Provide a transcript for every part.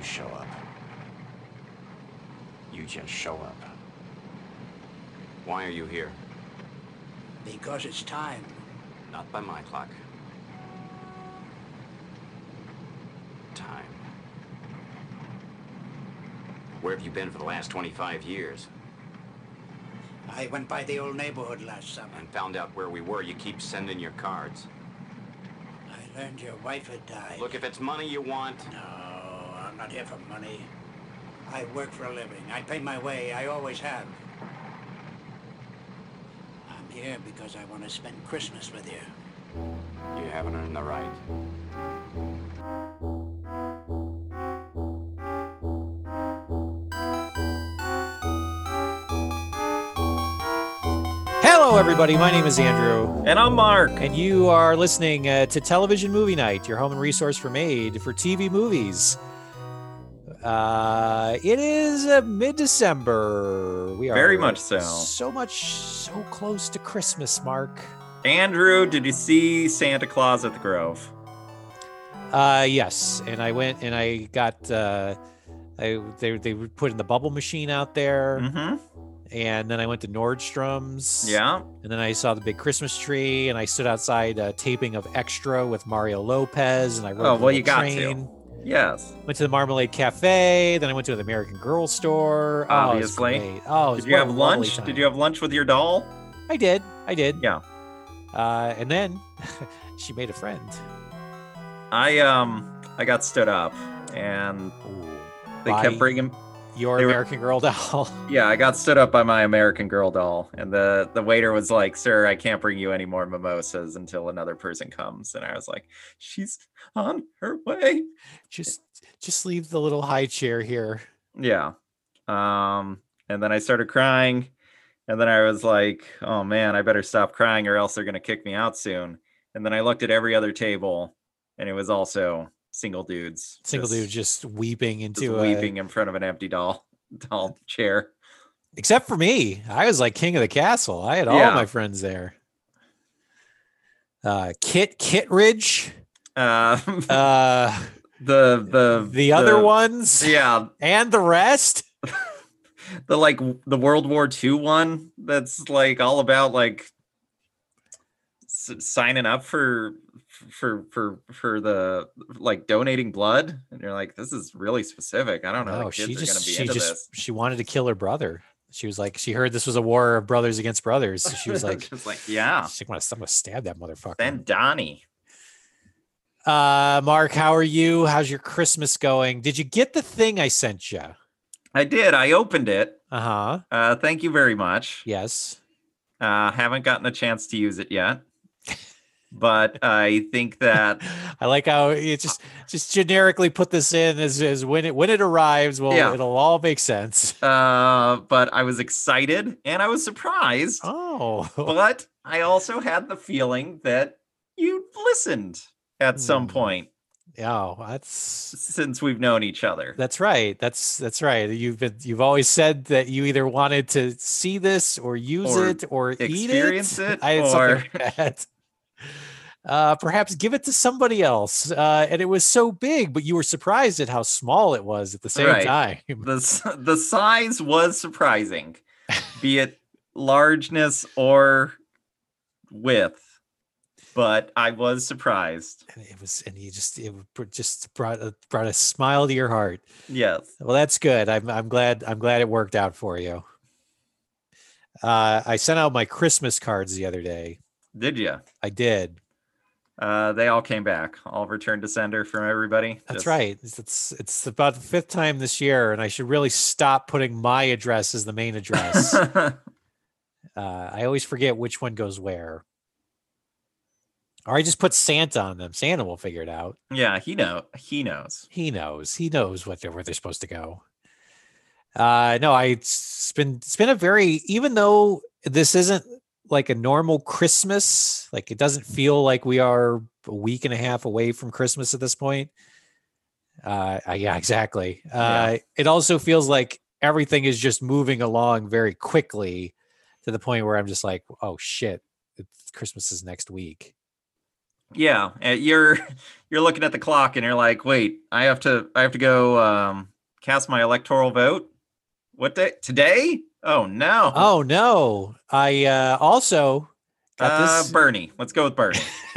you show up. You just show up. Why are you here? Because it's time. Not by my clock. Time. Where have you been for the last 25 years? I went by the old neighborhood last summer. And found out where we were. You keep sending your cards. I learned your wife had died. Look, if it's money you want, No, I'm not here for money. I work for a living. I pay my way. I always have. I'm here because I want to spend Christmas with you. you haven't earned the right. Hello, everybody. My name is Andrew, And I'm Mark. and you are listening uh, to Television Movie Night, your home and resource for made for TV movies. Uh, it is uh, mid-December. We are Very much so. So much, so close to Christmas, Mark. Andrew, did you see Santa Claus at the Grove? Uh, yes, and I went and I got. Uh, I they they put in the bubble machine out there, Mm-hmm. and then I went to Nordstrom's. Yeah. And then I saw the big Christmas tree, and I stood outside uh, taping of Extra with Mario Lopez, and I rode Oh, well, you little got to. Yes. Went to the Marmalade Cafe, then I went to the American Girl store. Oh, Obviously. Oh, it Did you have what a lovely lunch? time. Did you have lunch with your doll? I did. I did. Yeah. Uh, and then she made a friend. I um I got stood up and they By kept bringing your were- American Girl doll. yeah, I got stood up by my American Girl doll and the the waiter was like, "Sir, I can't bring you any more mimosas until another person comes." And I was like, "She's on her way." just, just leave the little high chair here. Yeah. Um, and then I started crying. And then I was like, oh man, I better stop crying or else they're going to kick me out soon. And then I looked at every other table and it was also single dudes. Single just- dude just weeping just into a, weeping in front of an empty doll doll chair. Except for me, I was like king of the castle. I had all Yeah. my friends there. Uh, Kit Kittredge, Uh, uh, the the the other ones, Yeah, and the rest. the like the World War II one that's like all about like s- signing up for for for for the like donating blood and you're like this is really specific i don't know No, she just be she just this she wanted to kill her brother. She was like, she heard this was a war of brothers against brothers. So she was like, just like yeah she's like, I'm gonna stab that motherfucker. then donnie Uh, Mark, how are you? How's your Christmas going? Did you get the thing I sent you? i did i opened it Uh huh. uh thank you very much Yes. uh haven't gotten a chance to use it yet but i think that I like how you just just generically put this in as, as when it when it arrives, well, Yeah. it'll all make sense. uh but i was excited and i was surprised Oh, but I also had the feeling that you listened at some Hmm. point yeah, that's since we've known each other. that's right. That's that's right. You've been you've always said that you either wanted to see this or use Or it or eat experience it, I had something or- like that. Uh, perhaps give it to somebody else. Uh, and it was so big, but you were surprised at how small it was at the same Right. time. The the size was surprising, be it largeness or width, but I was surprised. And it was, and you just it just brought a, brought a smile to your heart. Yes. Well, that's good. I'm I'm glad I'm glad it worked out for you. Uh, I sent out my Christmas cards the other day. Did you? I did. Uh, they all came back. All returned to sender from everybody. That's Just- right. It's, it's it's about the fifth time this year, and I should really stop putting my address as the main address. uh, I always forget which one goes where. Or I just put Santa on them. Santa will figure it out. yeah, he know. He knows. He knows. He knows what they're where they're supposed to go. Uh no, I it's been it's been a very even though this isn't like a normal Christmas, like it doesn't feel like we are a week and a half away from Christmas at this point. Uh, uh, yeah, exactly. Uh it also feels like everything is just moving along very quickly to the point where I'm just like, oh shit, it's, Christmas is next week. Yeah, uh, you're you're looking at the clock and you're like, wait, I have to I have to go um, cast my electoral vote. What day? Today? Oh no. Oh no! I uh, also got uh, this. Bernie. Let's go with Bernie.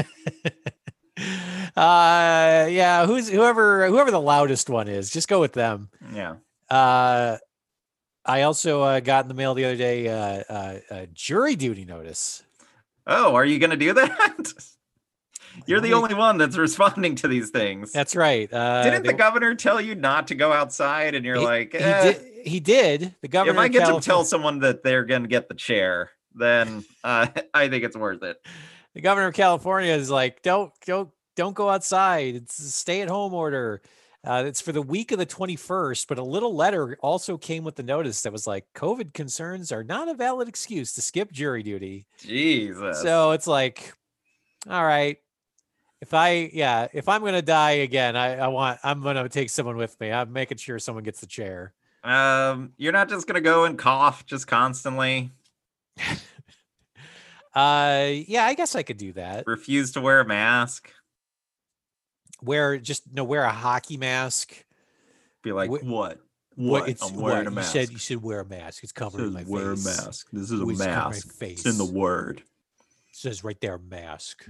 uh, yeah, who's whoever whoever the loudest one is, just go with them. yeah. Uh, I also uh, got in the mail the other day uh, uh, a jury duty notice. Oh, are you gonna do that? You're the Only- one that's responding to these things. That's right. Uh, Didn't they- the governor tell you not to go outside? And you're he, like, he eh, did. He did. The governor. if I get to tell someone that they're gonna get the chair, then uh, I think it's worth it. the governor of California is like, don't don't don't go outside. It's a stay at home order. Uh, it's for the week of the 21st, but a little letter also came with the notice that was like, COVID concerns are not a valid excuse to skip jury duty. Jesus. So it's like, all right, if I, yeah, if I'm gonna die again, I, I want, I'm gonna take someone with me. I'm making sure someone gets the chair. um, you're not just gonna go and cough just constantly. Uh, yeah, I guess I could do that. Refuse to wear a mask. Wear just no, wear a hockey mask. Be like, Wh- what? What What? it's I'm wearing what, a mask. You said you should wear a mask. It's covering my face. wear a mask. This is a mask. face. It's in the word. It says right there, mask.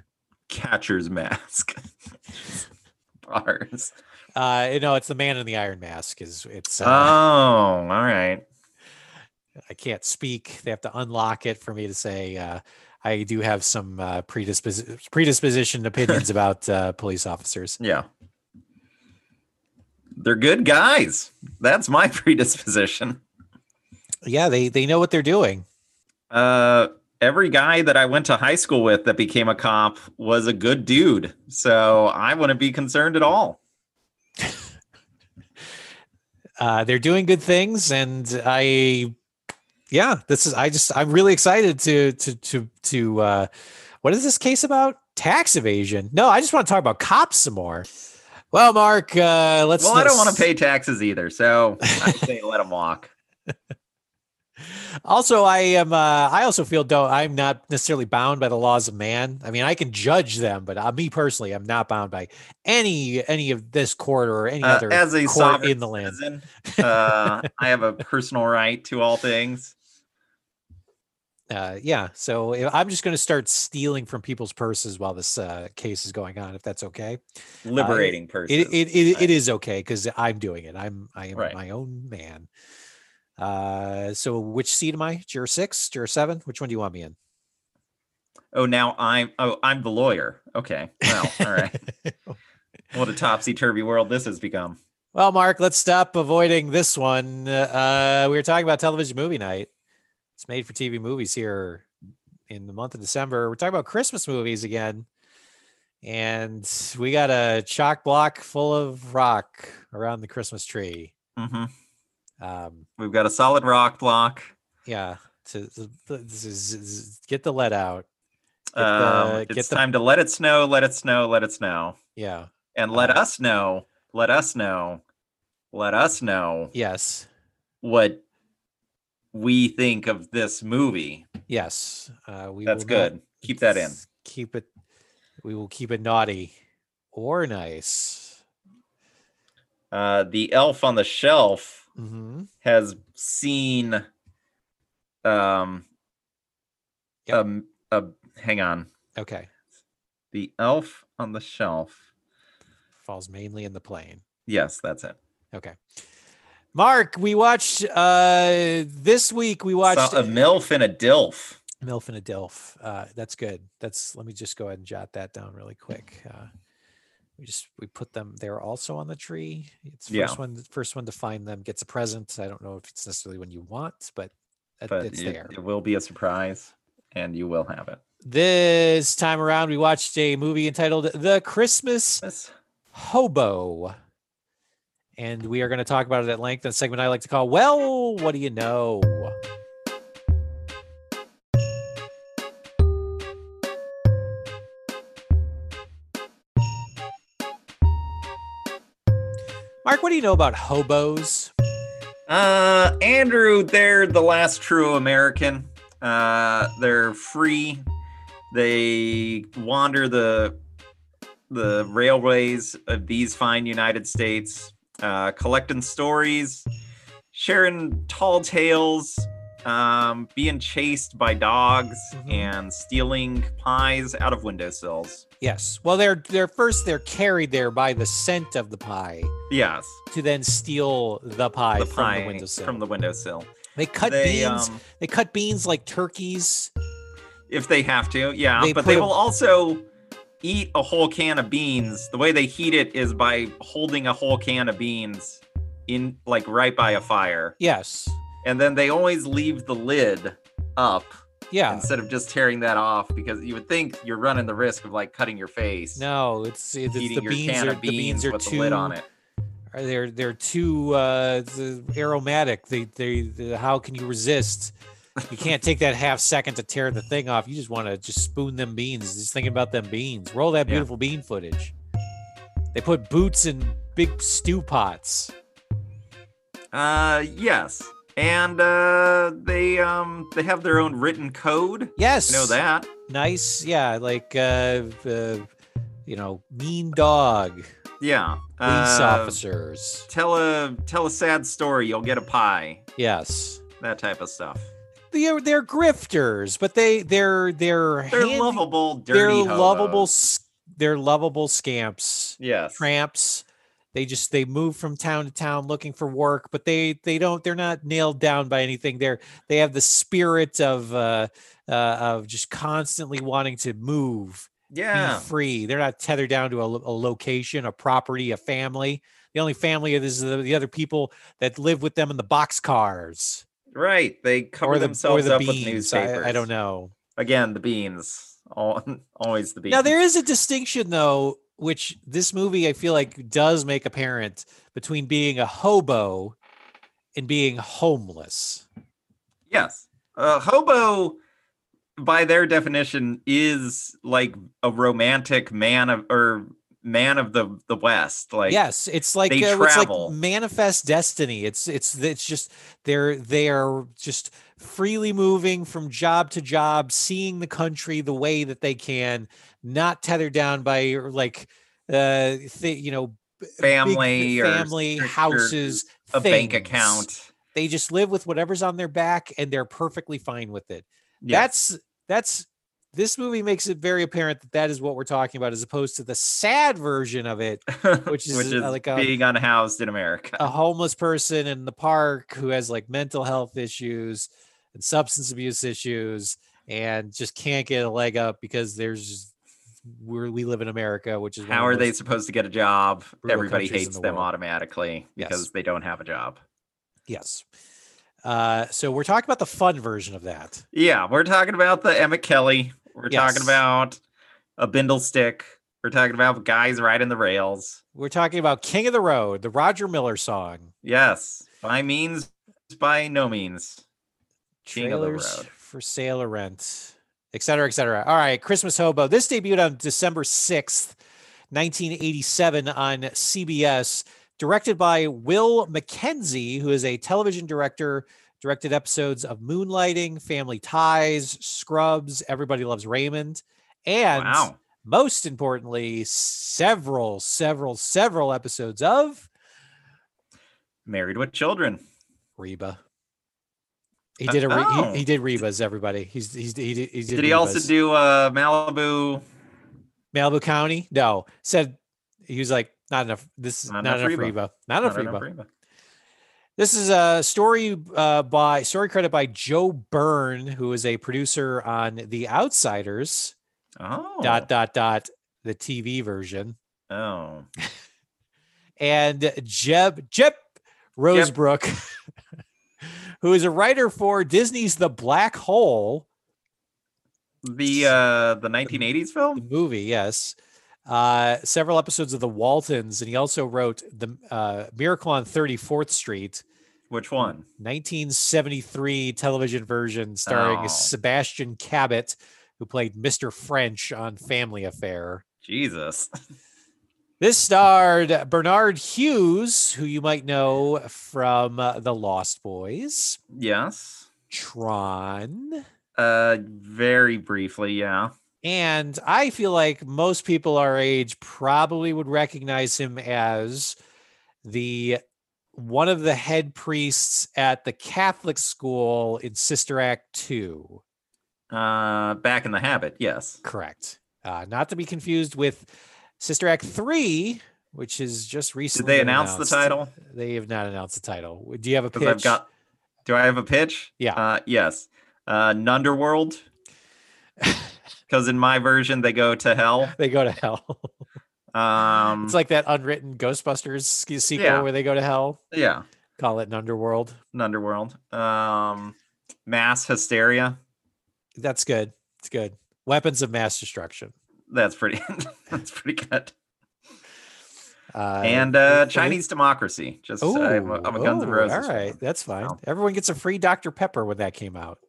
Catcher's mask. Bars. Uh, you know, it's the man in the iron mask. Is it's? Uh, Oh, all right. I can't speak. They have to unlock it for me to say. Uh, I do have some uh, predispos- predisposition opinions about uh, police officers. Yeah. They're good guys. That's my predisposition. Yeah, they they know what they're doing. Uh every guy that I went to high school with that became a cop was a good dude. So I wouldn't be concerned at all. Uh, they're doing good things, and I, yeah, this is. I just I'm really excited to to to to. Uh, what is this case about? Tax evasion? No, I just want to talk about cops some more. Well, Mark, uh, let's. Well, I don't want to pay taxes either. So I say let them walk. Also, I am. Uh, I also feel don't. I'm not necessarily bound by the laws of man. I mean, I can judge them, but uh, me personally, I'm not bound by any any of this court or any Uh, other as a court in the land. citizen, uh, I have a personal right to all things. Uh, yeah. So if- I'm just going to start stealing from people's purses while this uh, case is going on, if that's okay. Liberating person. It it it, right. it is okay because I'm doing it. I'm I am Right. my own man. Uh, so which seat am I? Juror six, juror seven? Which one do you want me in? Oh, now I'm oh I'm the lawyer. Okay. Well, all right. what a topsy turvy world this has become. Well, Mark, let's stop avoiding this one. Uh, we were talking about television movie night. It's made for TV movies here in the month of December. We're talking about Christmas movies again. And we got a chalk block full of rock around the Christmas tree. hmm Um, We've got a solid rock block. yeah, to, to- to- get the lead out. Get Um, the- get it's the- time to let it snow, let it snow, let it snow, Yeah. and let Uh, us know, let us know, let us know Yes. what we think of this movie. Yes. Uh, we That's will not- good. Keep that in. Keep it. We will keep it naughty or nice. Uh, the elf on the shelf hmm has seen um Yep. um uh, hang on Okay. the elf on the shelf Falls mainly in the plane. yes that's it Okay. Mark, we watched uh this week we watched Saw a milf and a dilf MILF and a DILF. Uh that's good. That's let me just go ahead and jot that down really quick. Uh we just we put them they're also on the tree. It's first Yeah. one first one to find them gets a present. I don't know if it's necessarily one you want, but but it's it, there. it will be a surprise and you will have it This time around we watched a movie entitled The Christmas This- Hobo. And we are going to talk about it at length in a segment I like to call Well, What Do You Know? Mark, what do you know about hobos? uh andrew they're the last true american uh they're free they wander the the railways of these fine United States, uh, collecting stories, sharing tall tales, um, being chased by dogs, Mhm. and stealing pies out of windowsills. Yes. Well, they're they're first they're carried there by the scent of the pie Yes, to then steal the pie the from the windowsill. from the windowsill. they cut They, beans. um, they cut beans like turkeys. if they have to, yeah. They but they a- will also eat a whole can of beans. The way they heat it is by holding a whole can of beans in like right by a fire. Yes. And then they always leave the lid up Yeah. instead of just tearing that off because you would think you're running the risk of like cutting your face. No, it's, it's Eating the beans are of the beans beans are with too the lid on it. are they're they're too uh aromatic. They they the, how can you resist? You can't take that half second to tear the thing off. You just want to just spoon them beans. Just thinking about them beans. Roll that Yeah. beautiful bean footage. They put boots in big stew pots. Uh yes. And uh they um they have their own written code. Yes. I know that. Nice. Yeah, like uh, uh you know, mean dog, Yeah. police Uh, officers. Tell a tell a sad story, you'll get a pie. Yes. That type of stuff. They're they're grifters, but they they're they're They're handy- lovable, dirty. they're hobos. lovable they're lovable scamps Yes. tramps they just they move from town to town looking for work but they they don't they're not nailed down by anything they're they have the spirit of uh uh of just constantly wanting to move Yeah. be free they're not tethered down to a, a location a property a family the only family is the, the other people that live with them in the box cars Right. They cover the themselves the up with newspapers. I, I don't know Again, the beans. All, always the beans. Now there is a distinction though, which this movie I feel like does make apparent between being a hobo and being homeless. Yes. Uh, hobo, by their definition, is like a romantic man of or man of the the West. Like yes, it's like they uh, it's like travel. manifest destiny. It's it's it's just they're they are just freely moving from job to job, seeing the country the way that they can, not tethered down by like uh th- you know family or family houses a bank account. they just live with whatever's on their back and they're perfectly fine with it Yes. that's that's this movie makes it very apparent that that is what we're talking about as opposed to the sad version of it which is, uh, like a- being unhoused in America. a homeless person in the park who has like mental health issues and substance abuse issues and just can't get a leg up because there's we're, we live in america which is How are they supposed to get a job? Everybody hates the them world. automatically Yes. because they don't have a job. yes uh so we're talking about the fun version of that Yeah, we're talking about the Emmett Kelly. We're Yes. talking about a bindle stick. We're talking about guys riding the rails. we're talking about king of the road the roger miller song Yes, by means, by no means. King of the trailers road. for sale or rent, et cetera, et cetera. All right, Christmas Hobo. This debuted on December 6th, 1987 on CBS, directed by Will Mackenzie, who is a television director, directed episodes of Moonlighting, Family Ties, Scrubs, Everybody Loves Raymond, and wow. most importantly, several, several, several episodes of Married with children. Reba. He Uh, did a re- oh. he, he did Reba's everybody. He's he's he did, he did, Did he also do uh, Malibu? Malibu County? No. Said he was like not enough. This is Not not, enough enough Reba. Reba. Not enough Not enough Reba. Reba. This is a story uh, by story credit by Joe Byrne, who is a producer on The Outsiders. Oh. Dot dot dot the TV version, Oh. and Jeb Jeb Rosebrook, who is a writer for Disney's The Black Hole. The uh the 1980s the film? movie yes uh several episodes of the waltons and he also wrote the uh miracle on 34th street Which one? 1973 television version starring Oh. sebastian cabot who played mr french on family affair Jesus. this starred bernard hughes who you might know from uh, the lost boys yes. tron Uh very briefly, yeah. And I feel like most people our age probably would recognize him as the one of the head priests at the Catholic school in Sister Act 2. Uh, back in the habit, yes. Correct. Uh, not to be confused with Sister Act 3, which is just recently. Did they announce the title? They have not announced the title. Do you have a pitch? I've got. Do I have a pitch? Yeah. Uh, yes. Uh, Nunderworld. Because in my version they go to hell. they go to hell. Um, it's like that unwritten Ghostbusters sequel Yeah. where they go to hell. yeah, Call it an underworld. Nunderworld. Um, mass hysteria. That's good. It's good. Weapons of mass destruction. That's pretty. that's pretty good. Uh, and uh, Chinese democracy. Just Oh, I'm, a, I'm a Guns N' Roses. All right, fan. that's fine. Everyone gets a free Dr. Pepper when that came out.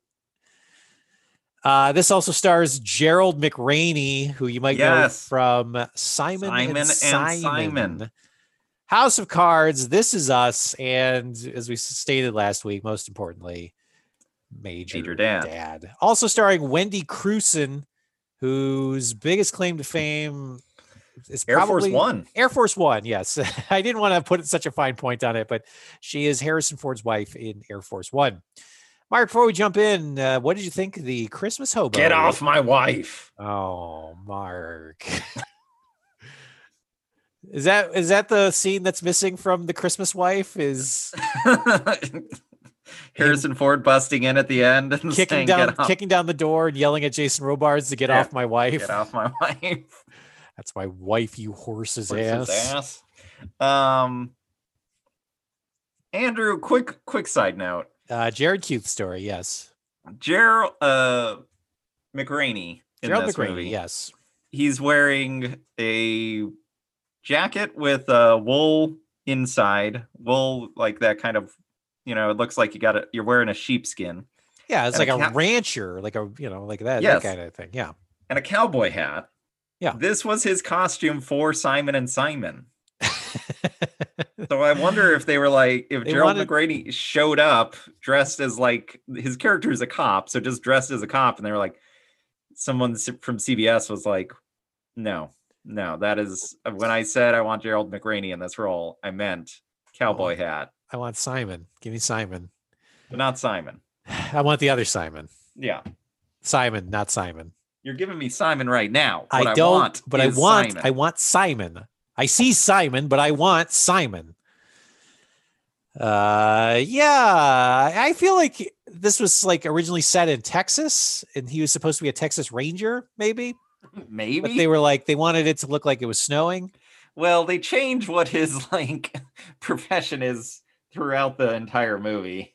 Uh, this also stars Gerald McRaney, who you might know from Simon, Simon and and Simon. Simon. House of Cards, This Is Us, and as we stated last week, most importantly, Major, Major Dad. Also starring Wendy Crewson, whose biggest claim to fame is Air probably Force One. Air Force One, yes. I didn't want to put such a fine point on it, but she is Harrison Ford's wife in Air Force One. Mark, before we jump in, uh, what did you think of the Christmas hobo? Get off my wife. Oh, Mark. is that is that the scene that's missing from the Christmas wife? Is Harrison Ford busting in at the end and kicking saying, down "Get off, kicking down the door and yelling at Jason Robards to get Yeah, off my wife? get off my wife." That's my wife, you horse's Horse's ass. ass. Um, Andrew, quick quick side note. Uh, Jared Cuth story, yes. Gerald uh, McRaney in Gerald this McRaney, movie. yes. He's wearing a jacket with a wool inside, wool like that kind of, you know, it looks like you got it. You're wearing a sheepskin Yeah, it's And like a cap- rancher, like a you know, like that, Yes. that kind of thing. Yeah. and a cowboy hat. Yeah. This was his costume for Simon and Simon. So I wonder if they were like, if They Gerald wanted- McRaney showed up dressed as like his character is a cop, so just dressed as a cop, and they were like, someone from CBS was like, no, no, that is when I said I want Gerald McRaney in this role, I meant cowboy oh. hat, I want Simon. Give me Simon. but not Simon. I want the other Simon. Yeah, Simon, not Simon. you're giving me Simon right now. What I I, don't, want, but I want, Simon. I want Simon. I see Simon, but I want Simon. Uh, yeah, I feel like this was like originally set in Texas, and he was supposed to be a Texas Ranger, maybe. maybe But they were like they wanted it to look like it was snowing. Well, they change what his like profession is throughout the entire movie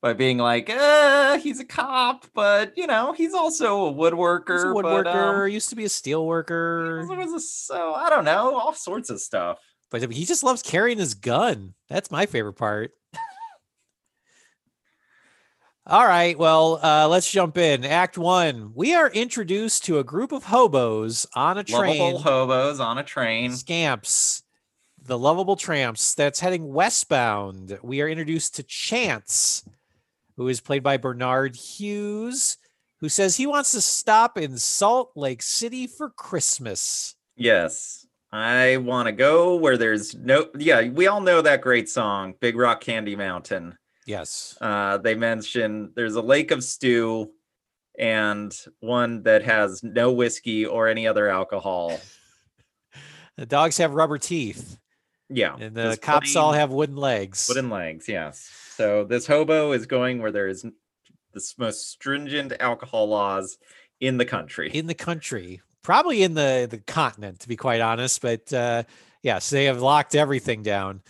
by being like, uh, he's a cop, but you know, he's also a woodworker. He's a but, woodworker, um, used to be a steel worker, a- so I don't know, all sorts of stuff. but he just loves carrying his gun. That's my favorite part. All right, well, uh, let's jump in. Act one. We are introduced to a group of hobos on a train. Lovable hobos on a train. Scamps, the lovable tramps that's heading westbound. We are introduced to Chance, who is played by Bernard Hughes, who says he wants to stop in Salt Lake City for Christmas. Yes. I want to go where there's no yeah, we all know that great song, Big Rock Candy Mountain. Yes. Uh, they mention there's a lake of stew and one that has no whiskey or any other alcohol. The dogs have rubber teeth, Yeah. and the cops all have wooden legs. wooden legs. Yes. So this hobo is going where there is the most stringent alcohol laws in the country. in the country, probably in the the continent, to be quite honest. But uh, yes, they have locked everything down.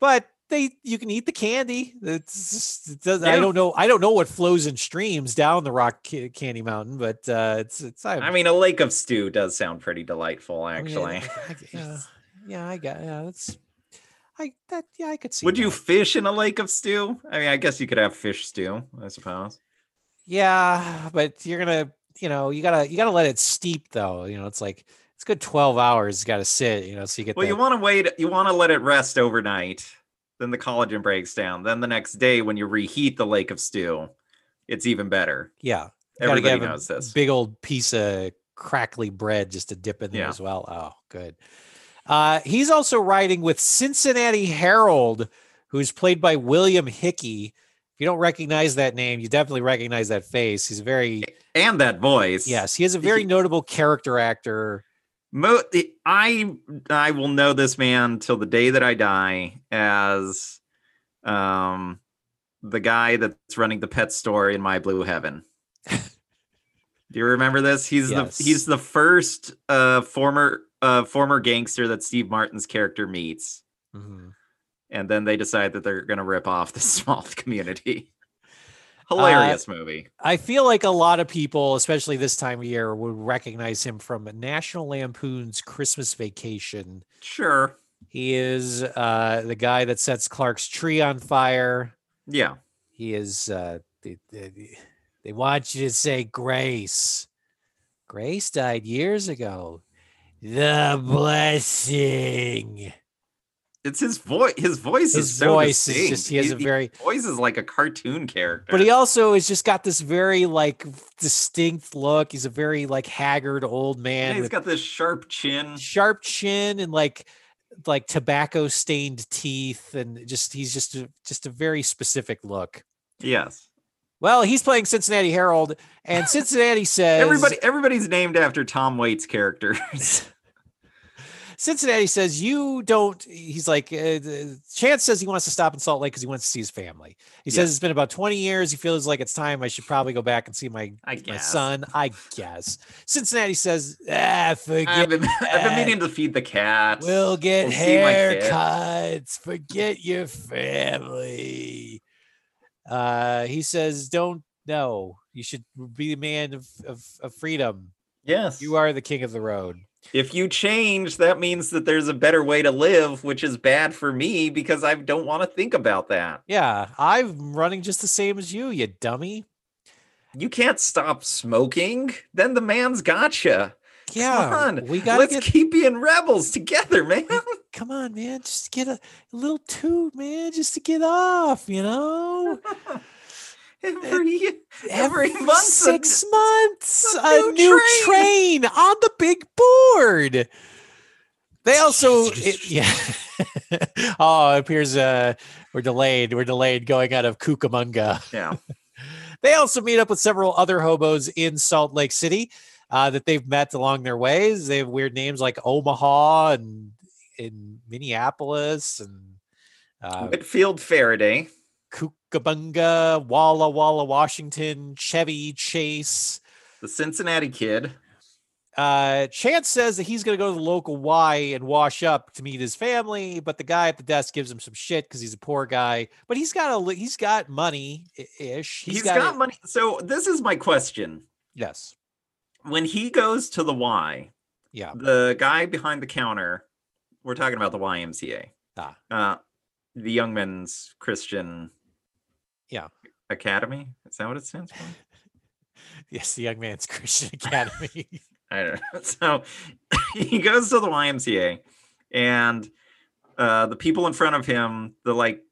But they, you can eat the candy. It's it does, I don't know. I don't know what flows in streams down the Rock Candy Mountain, but uh, it's it's. I, I mean, a lake of stew does sound pretty delightful, I mean, actually. I- yeah, yeah, I got yeah. That's I that yeah, I could see. Would you fish in a lake of stew? I mean, I guess you could have fish stew, I suppose. Yeah, but you're gonna, you know, you gotta you gotta let it steep though. You know, it's like it's good twelve hours. Gotta sit. You know, so you get. Well, you want to wait, you want to let it rest overnight. Then the collagen breaks down. Then the next day, when you reheat the lake of stew, it's even better. yeah. Everybody knows this. Big old piece of crackly bread just to dip in there Yeah. as well. Oh, good. Uh, he's also riding with Cincinnati Herald, who's played by William Hickey. If you don't recognize that name, you definitely recognize that face. He's very And that voice. yes, he is a very notable character actor. Mo- I I will know this man till the day that I die as um the guy that's running the pet store in my blue heaven. Do you remember this? He's Yes. the he's the first uh former uh former gangster that Steve Martin's character meets. Mhm. And then they decide that they're gonna rip off the small community. Hilarious movie. I feel like a lot of people, especially this time of year, would recognize him from National Lampoon's Christmas Vacation. Sure. He is uh, the guy that sets Clark's tree on fire. Yeah. He is. Uh, they, they, they want you to say Grace. Grace died years ago. The blessing. It's his voice. His voice His is so voice is distinct. just. He has a very. voice is like a cartoon character. But he also has just got this very like distinct look. He's a very like haggard old Yeah, man he's with got this sharp chin. sharp chin and like like tobacco stained teeth and just he's just a, just a very specific look. Yes. Well, he's playing Cincinnati Herald and Cincinnati says Everybody everybody's named after Tom Waits characters. Cincinnati says you don't he's like uh, Chance says he wants to stop in Salt Lake cuz he wants to see his family. He Yeah. says it's been about 20 years. He feels like it's time I should probably go back and see my my son, I guess. Cincinnati says, ah, forget I've been, I've been meaning to feed the cat. We'll get We'll my kid." haircuts. Forget your family. Uh, he says, "Don't no. You should be the man of, of, of freedom. yes. You are the king of the road." If you change, that means that there's a better way to live, which is bad for me because I don't want to think about that. Yeah, I'm running just the same as you, you dummy. You can't stop smoking. Then the man's gotcha. Yeah, Come on. we gotta Let's get. keep being rebels together, man. Come on, man. Just get a, a little toot, man, just to get off. You know, Every every month, a- six months, a a new new train. train. on the big board. They also, it- yeah. oh, it appears uh, we're delayed. We're delayed going out of Cucamonga. yeah. They also meet up with several other hobos in Salt Lake City uh, that they've met along their ways. They have weird names like Omaha and in Minneapolis and uh, Whitfield Faraday. Cucamonga, Walla Walla, Washington, Chevy Chase. The Cincinnati kid. Uh, Chance says that he's going to go to the local Y and wash up to meet his family, but the guy at the desk gives him some shit because he's a poor guy. But he's got a he's got money ish. he's got, a- money. So this is my question. yes, When he goes to the Y, yeah, the guy behind the counter, we're talking about the YMCA. Ah. Uh, the Young Men's Christian Yeah. Academy. Is that what it stands for? yes. The young man's Christian Academy. I don't know. So he goes to the YMCA and uh the people in front of him, the like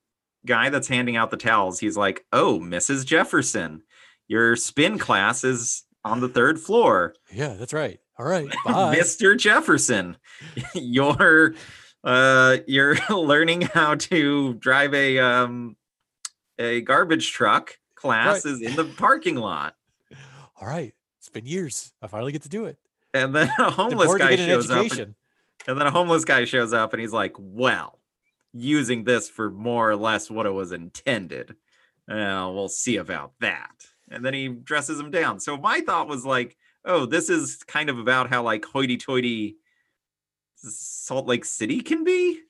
guy that's handing out the towels, he's like, Oh, Mrs. Jefferson, your spin class is on the third floor. yeah, that's right. All right, bye. Mr. Jefferson, you're uh you're learning how to drive a um a garbage truck class Right. is in the parking lot. All right, it's been years. I finally get to do it. And then a homeless guy shows up. and- And then a homeless guy shows up and he's like, well, using this for more or less what it was intended. Uh, we'll see about that. And then he dresses him down. So my thought was like, oh, this is kind of about how like hoity toity Salt Lake City can be.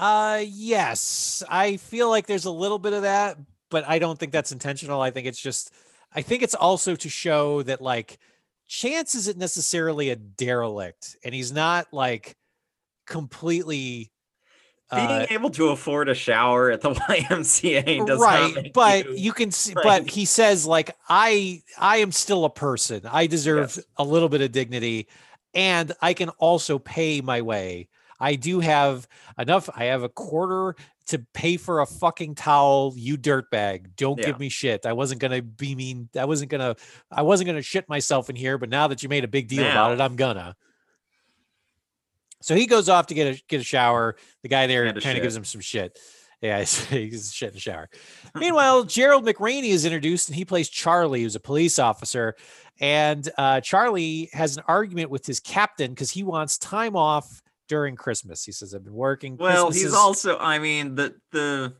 Uh yes. I feel like there's a little bit of that, but I don't think that's intentional. I think it's just I think it's also to show that like Chance isn't necessarily a derelict and he's not like completely Being uh, able to afford a shower at the YMCA does right but you, you, can see but he says like i i am still a person i deserve Yes. a little bit of dignity and i can also pay my way i do have enough i have a quarter to pay for a fucking towel, you dirtbag. Don't Yeah. give me shit. I wasn't gonna be mean. I wasn't gonna. I wasn't gonna shit myself in here. But now that you made a big deal about it, I'm gonna. So he goes off to get a get a shower. The guy there kind of gives him some shit. Yeah, he's, he's shit in the shower. Meanwhile, Gerald McRaney is introduced and he plays Charlie, who's a police officer. And uh, Charlie has an argument with his captain because he wants time off during Christmas. He says, I've been working. Well, Christmas he's is-" also. I mean, the the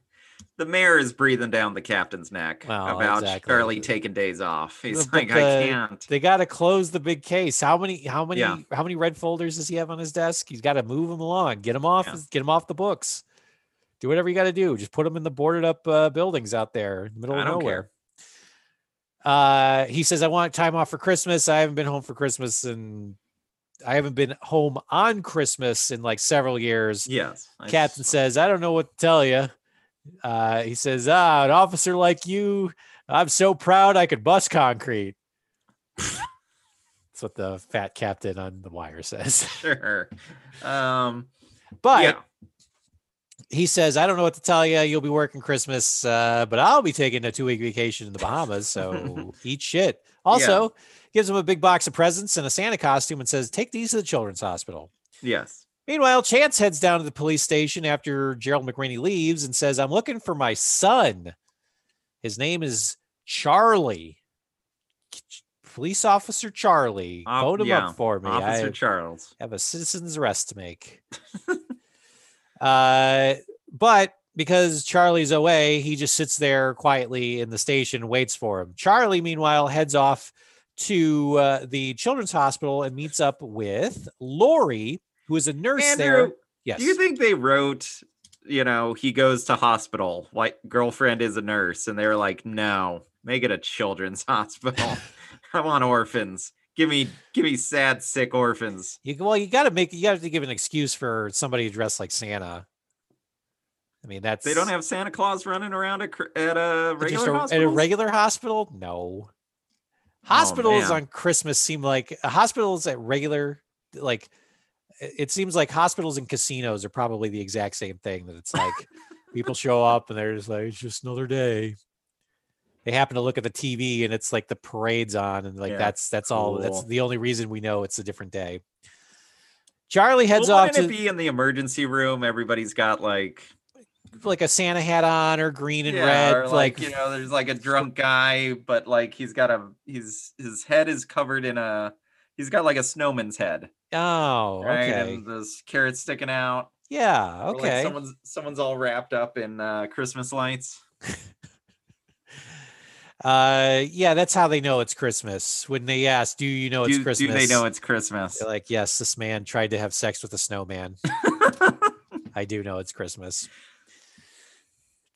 the mayor is breathing down the captain's neck Well, about exactly. Charlie taking days off. He's But like, I can't. They got to close the big case. How many? How many? Yeah. How many red folders does he have on his desk? He's got to move them along. Get them off. Yeah. Get them off the books. Do whatever you got to do. Just put them in the boarded up uh, buildings out there in the middle of nowhere. care. Uh, he says, "I want time off for Christmas. I haven't been home for Christmas, and I haven't been home on Christmas in like several years." Yes. I Captain says, I don't know what to tell you. Uh, he says, Ah, an officer like you, I'm so proud I could bust concrete. That's what the fat captain on the wire says. Sure. Um. But yeah. he says, I don't know what to tell you. You'll be working Christmas, uh, but I'll be taking a two week vacation in the Bahamas. So eat shit. Also, gives him a big box of presents and a Santa costume and says, Take these to the children's hospital. Yes. Meanwhile, Chance heads down to the police station after Gerald McRaney leaves and says, I'm looking for my son. His name is Charlie. Police Officer Charlie. Vote him yeah, up for me. Officer I Charles. have a citizen's arrest to make. uh, but because Charlie's away, he just sits there quietly in the station waits for him. Charlie, meanwhile, heads off to uh, the children's hospital and meets up with Lori, who is a nurse there. Yes. do you think they wrote, you know, he goes to hospital, white girlfriend is a nurse, and they were like, no, make it a children's hospital. I want orphans. Give me, give me sad, sick orphans. You, well, you got to make you got to give an excuse for somebody dressed like Santa. I mean, that's They don't have Santa Claus running around at, at a regular a, at a regular hospital. No, Oh, hospitals man. on Christmas seem like hospitals at regular like it seems like hospitals and casinos are probably the exact same thing. That it's like people show up and they're just like it's just another day. They happen to look at the TV and it's like the parade's on and like Yeah, that's that's all. That's the only reason we know it's a different day. Charlie heads well, off to be in the emergency room? Everybody's got like like a Santa hat on or green and yeah, red, or like, like, you know, there's like a drunk guy, but like he's got a he's his head is covered in a he's got like a snowman's head, oh, right? okay, And there's carrots sticking out. yeah, or, like, okay. someone's someone's all wrapped up in uh, Christmas lights. Uh, yeah, that's how they know it's Christmas. When they ask, "Do you know it's do, Christmas?" do they know it's Christmas? They're like, "Yes, this man tried to have sex with a snowman." I do know it's Christmas.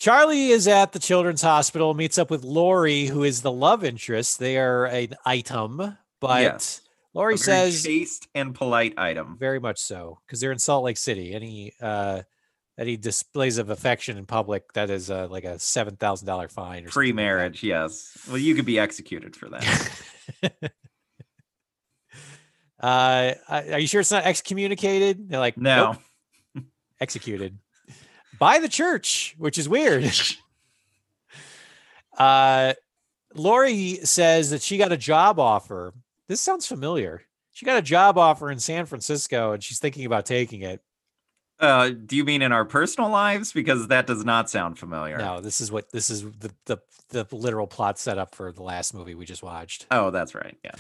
Charlie is at the children's hospital, meets up with Lori, who is the love interest. They are an item, but Yes. Lori says chaste and polite item. very much so because they're in Salt Lake City. Any uh, any displays of affection in public that is uh, like a seven thousand dollar fine. or something like. Yes. Well, you could be executed for that. uh, are you sure it's not excommunicated? They're like, No. "Nope, executed by the church, which is weird. uh, Lori says that she got a job offer. This sounds familiar. She got a job offer in San Francisco, and she's thinking about taking it. Uh, do you mean in our personal lives? Because that does not sound familiar. No, this is what this is the the the literal plot setup for the last movie we just watched. Oh, that's right. Yeah.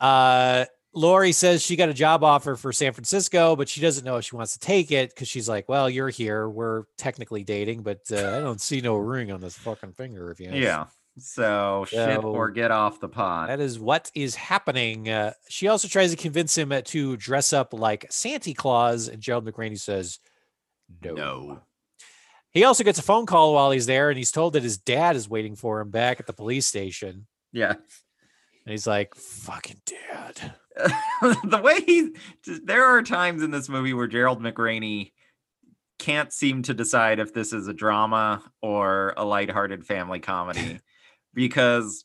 Uh, Lori says she got a job offer for San Francisco, but she doesn't know if she wants to take it because she's like, "Well, you're here. We're technically dating, but uh, I don't see no ring on this fucking finger of yours." Yeah. So shit or get off the pot. That is what is happening. Uh, she also tries to convince him uh, to dress up like Santa Claus, and Gerald McRaney says, "No." No. He also gets a phone call while he's there, and he's told that his dad is waiting for him back at the police station. Yeah. And he's like, "Fucking dad." the way he there are times in this movie where Gerald McRaney can't seem to decide if this is a drama or a lighthearted family comedy because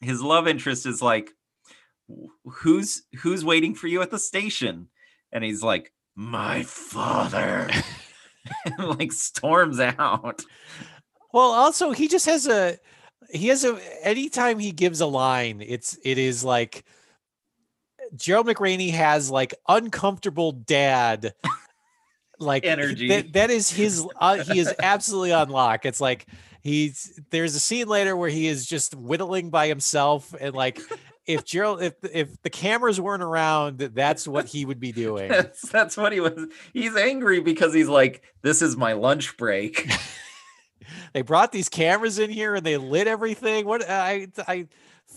his love interest is like who's who's waiting for you at the station and he's like my father and like storms out. Well, also he just has a he has a anytime he gives a line, it's it is like Gerald McRaney has like uncomfortable dad like Energy. That, that is his uh, he is absolutely on lock. It's like he's there's a scene later where he is just whittling by himself and like if Gerald if if the cameras weren't around, that's what he would be doing. That's, that's what he was. He's angry because he's like, this is my lunch break. they brought these cameras in here and they lit everything. What I I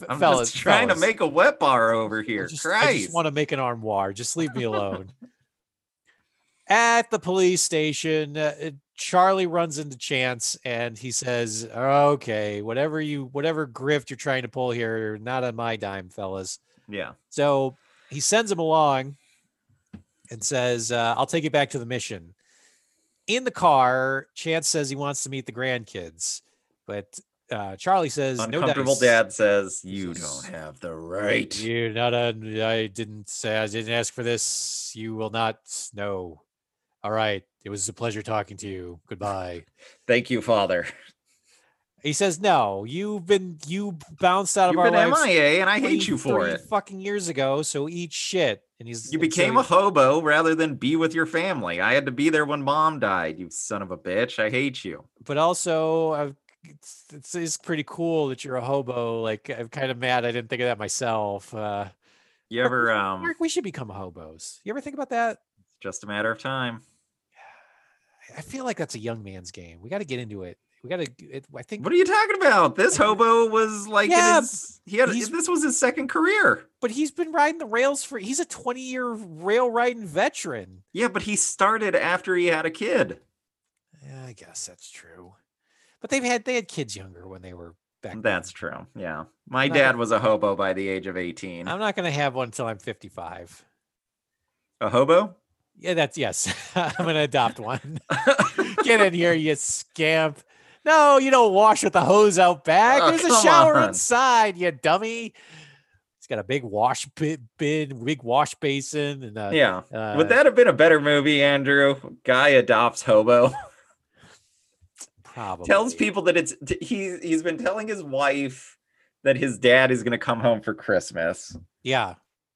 I'm fellas, just trying fellas, to make a wet bar over I here. just, I just want to make an armoire. Just leave me alone. At the police station, uh, uh, Charlie runs into Chance and he says, "Okay, whatever you, whatever grift you're trying to pull here, not on my dime, fellas." yeah. So he sends him along and says, uh, I'll take you back to the mission. In the car, Chance says he wants to meet the grandkids, but uh, Charlie says, Uncomfortable no dice. dad says, you don't have the right. You're not a, I didn't say, I didn't ask for this. You will not know. All right. It was a pleasure talking to you. Goodbye. Thank you, father. He says, no, you've been, you bounced out of You've our been lives MIA and I hate you for it. fucking years ago. So eat shit. And he's, You and so became he- a hobo rather than be with your family. I had to be there when mom died, you son of a bitch. I hate you. but also I've, it's, it's, it's pretty cool that you're a hobo. Like I'm kind of mad I didn't think of that myself. Uh, You ever um Mark, we should become hobos. You ever think about that? just a matter of time. I- I feel like that's a young man's game. We got to get into it. We got to. I think, What are you talking about? This hobo was like Yeah, his, he had this was his second career. but he's been riding the rails for. He's a 20 year rail riding veteran. Yeah, but he started after he had a kid. Yeah, I guess that's true. But they've had they had kids younger when they were back. then. That's true. Yeah. My Not dad a- was a hobo by the age of 18. I'm not going to have one until I'm 55. A hobo? Yeah, that's yes. I'm going to adopt one. Get in here, you scamp. No, you don't wash with the hose out back. Oh, There's a shower on. inside, you dummy. He's got a big wash bin, big wash basin, and uh, yeah. uh, Would that have been a better movie, Andrew? Guy adopts hobo. Probably tells people that it's he he's been telling his wife that his dad is going to come home for Christmas. Yeah,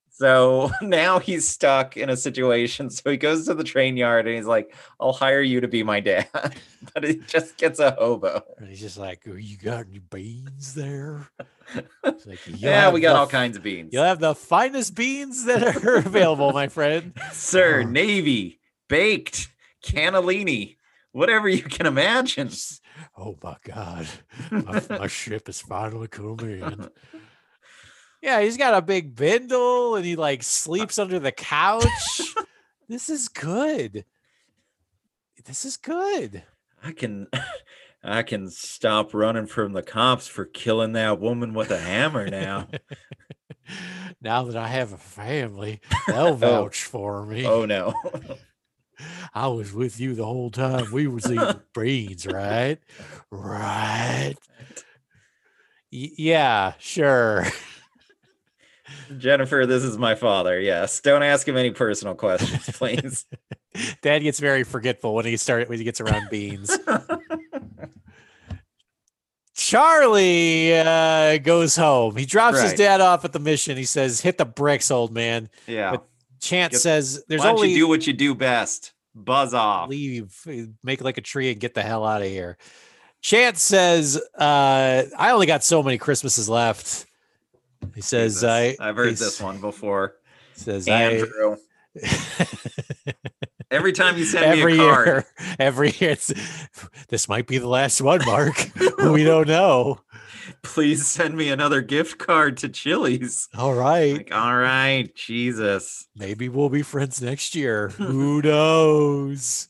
So now he's stuck in a situation. So he goes to the train yard and he's like, I'll hire you to be my dad. but he just gets a hobo. and he's just like, "Oh, "You got any beans there?" Like, Yeah, we got the all kinds of beans. You'll have the finest beans that are available, my friend. Sir, Oh. Navy, baked, cannellini, whatever you can imagine. Oh my god, my, my ship is finally coming in. Yeah, he's got a big bindle and he like uh, sleeps under the couch. this is good. This is good. I can I can stop running from the cops for killing that woman with a hammer now. now that I have a family, they'll oh. vouch for me. oh no. I was with you the whole time. We was eating beans, right? Right. Y- yeah, sure. Jennifer, this is my father. Yes. Don't ask him any personal questions, please. Dad gets very forgetful when he started when he gets around beans. Charlie uh, goes home. He drops his dad off at the mission. He says, "Hit the bricks, old man." yeah. But Chance says, "There's Why don't only you do what you do best? Buzz off. leave, uh, make like a tree, and get the hell out of here." Chance says, uh, "I only got so many Christmases left." He says, Jesus. "I." I've heard this one before. Says, "I." Andrew. Every time you send every me a card, year, every year, it's, this might be the last one, Mark. we don't know. Please send me another gift card to Chili's. All right. Like, all right, Jesus. maybe we'll be friends next year. Who knows?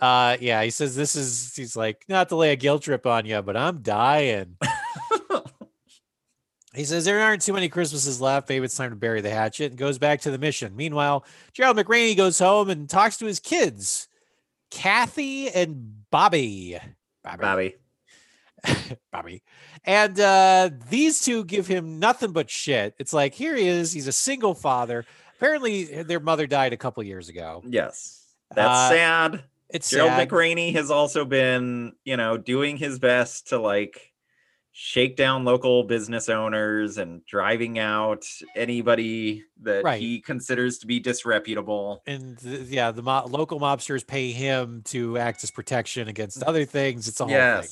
Uh yeah, he says this is he's like, not to lay a guilt trip on you, but I'm dying. he says there aren't too many Christmases left. Maybe it's time to bury the hatchet and goes back to the mission. Meanwhile, Gerald McRaney goes home and talks to his kids, Kathy and Bobby. Bobby. Bobby. And uh, these two give him nothing but shit. It's like, here he is. He's a single father. Apparently, their mother died a couple years ago. Yes. That's Uh, sad. it's Gerald sad. McRaney has also been, you know, doing his best to like shake down local business owners and driving out anybody that Right. he considers to be disreputable. and yeah, the mo- local mobsters pay him to act as protection against other things. It's a whole thing.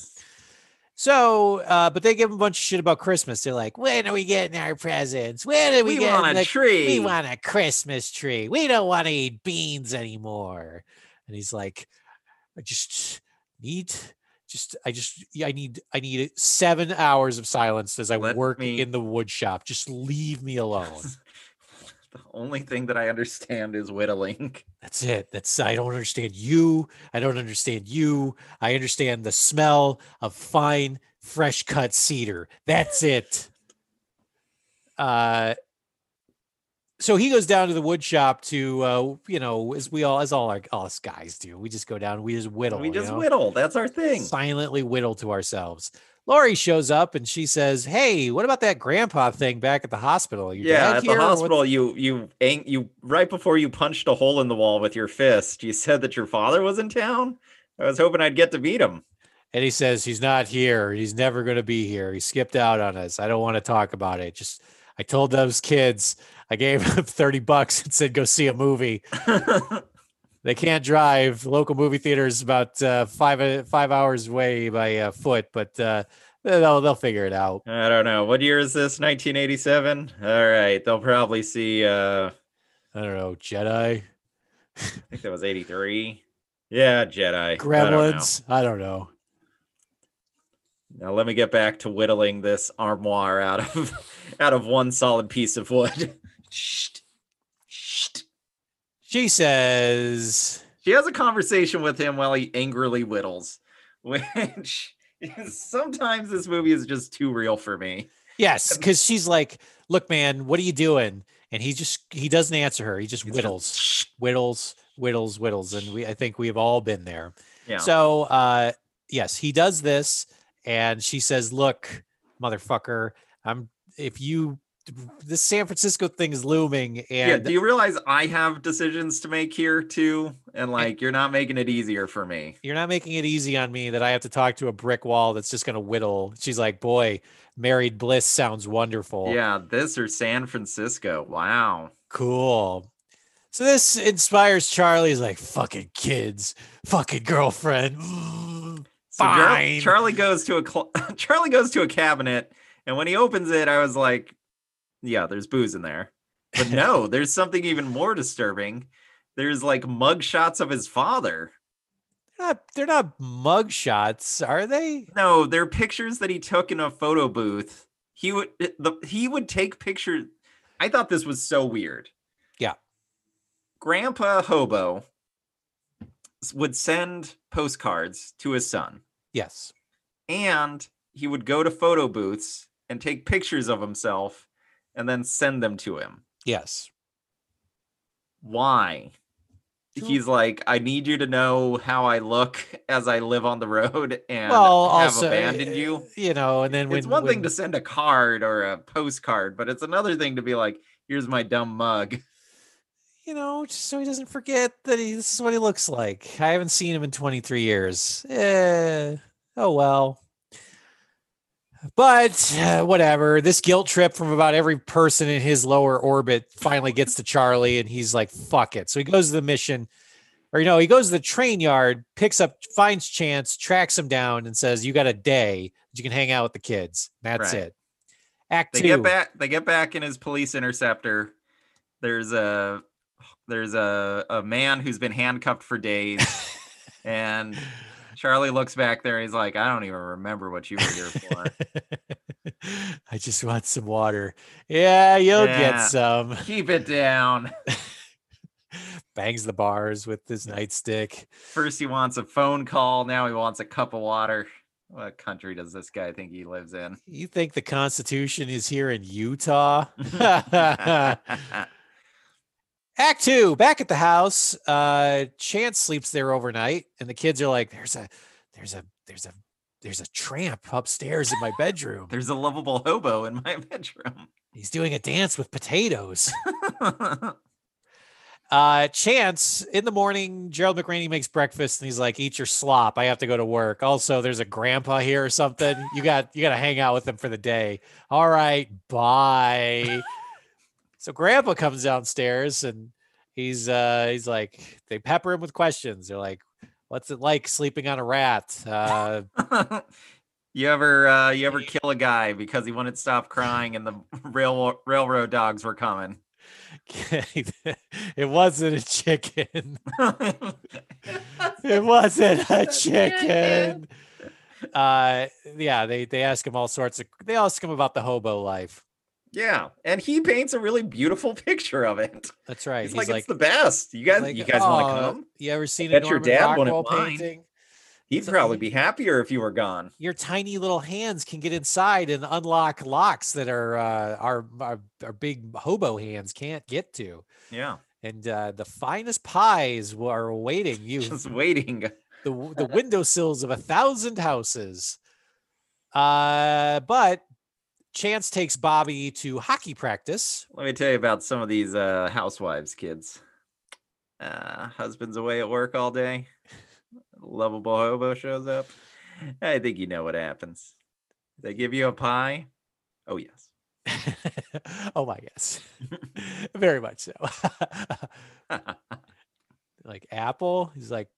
So, uh, but they give him a bunch of shit about Christmas. They're like, "When are we getting our presents? When are we, We getting want a the- tree. We want a Christmas tree. We don't want to eat beans anymore." And he's like, "I just need, just I just I need I need seven hours of silence as I Let work me- in the wood shop. Just leave me alone." the only thing that I understand is whittling. That's it. That's I don't understand you. I don't understand you. I understand the smell of fine, fresh cut cedar. That's it. Uh so he goes down to the wood shop to uh you know, as we all as all our all us guys do. We just go down, we just whittle. we you just know? whittle. That's our thing. Silently whittle to ourselves. Lori shows up and she says, Hey, what about that grandpa thing back at the hospital? Your yeah, at the here or what's-" hospital, you you you right before you punched a hole in the wall with your fist, you said that your father was in town. I was hoping I'd get to meet him. And he says he's not here. He's never going to be here. He skipped out on us. I don't want to talk about it. Just I told those kids I gave them 30 bucks and said go see a movie. They can't drive. Local movie theaters about uh, five uh, five hours away by uh, foot, but uh, they'll they'll figure it out. I don't know. What year is this? 1987. All right, they'll probably see. uh I don't know Jedi, I think that was 83. Yeah, Jedi. I don't know. Gremlins. I don't know. Now let me get back to whittling this armoire out of out of one solid piece of wood. She says She has a conversation with him while he angrily whittles, which is sometimes this movie is just too real for me. yes, because she's like, "Look, man, what are you doing?" And he just he doesn't answer her. He just He's whittles. "Shh." whittles, whittles, whittles, and we I think we've all been there. Yeah. So uh yes, he does this, and she says, Look, motherfucker, I'm if you this San Francisco thing is looming yeah. and Do you realize I have decisions to make here too? And like you're not making it easier for me. you're not making it easy on me that I have to talk to a brick wall that's just gonna whittle. She's like, Boy, married bliss sounds wonderful. Yeah, this or San Francisco. Wow. Cool. So this inspires Charlie's like, fucking kids, fucking girlfriend. So Fine. Charlie goes to a cl- Charlie goes to a cabinet, and when he opens it, I was like, "Yeah, there's booze in there." But no, there's something even more disturbing. There's like mug shots of his father. They're not, they're not mug shots, are they? No, they're pictures that he took in a photo booth. He would eh, the he would take pictures. I thought this was so weird. Yeah. Grandpa Hobo would send postcards to his son. Yes. and he would go to photo booths and take pictures of himself and then send them to him. Yes. Why? He's like, I need you to know how I look as I live on the road and well, have also, abandoned you. You know, and then when it's one thing to send a card or a postcard, but it's another thing to be like, here's my dumb mug. you know, just so he doesn't forget that he, this is what he looks like. I haven't seen him in 23 years. Eh, oh well. But uh, whatever. This guilt trip from about every person in his lower orbit finally gets to Charlie, and he's like, "Fuck it." So he goes to the mission, or you know, he goes to the train yard, picks up, finds Chance, tracks him down, and says, "You got a day that you can hang out with the kids." That's Right. it. Act They two. get back they get back in his police interceptor. There's a there's a, a man who's been handcuffed for days. and Charlie looks back there. He's like, I don't even remember what you were here for. I just want some water. Yeah, you'll get some. Keep it down. Bangs the bars with his nightstick. First, he wants a phone call. Now he wants a cup of water. What country does this guy think he lives in? You think the Constitution is here in Utah? Act two, back at the house. Uh, Chance sleeps there overnight, and the kids are like, "There's a, there's a, there's a, there's a tramp upstairs in my bedroom. There's a lovable hobo in my bedroom. He's doing a dance with potatoes." Uh, Chance in the morning, Gerald McRaney makes breakfast and he's like, "Eat your slop. I have to go to work." Also, there's a grandpa here or something. You got you got to hang out with him for the day. All right, bye. So grandpa comes downstairs and he's uh he's like they pepper him with questions. They're like, "What's it like sleeping on a rat?" Uh, you ever uh, you ever kill a guy because he wouldn't stop crying and the rail railroad dogs were coming? it wasn't a chicken. it wasn't a chicken. Uh, yeah, they they ask him all sorts of. They ask him about the hobo life. Yeah, and he paints a really beautiful picture of it. That's right. He's, He's like, like, it's the best. You guys, like, you guys oh, want to come? You ever seen a your dad Rockwell painting? He'd probably be happier if you were gone. Your tiny little hands can get inside and unlock locks that are uh, our, our, our big hobo hands can't get to. Yeah. And uh, the finest pies are awaiting you. Just waiting. The the windowsills of a thousand houses. Uh, but Chance takes Bobby to hockey practice. Let me tell you about some of these uh, housewives, kids. Uh, husband's away at work all day lovable hobo shows up, I think you know what happens. They give you a pie. Oh yes. oh my yes. Very much so. like apple. He's like,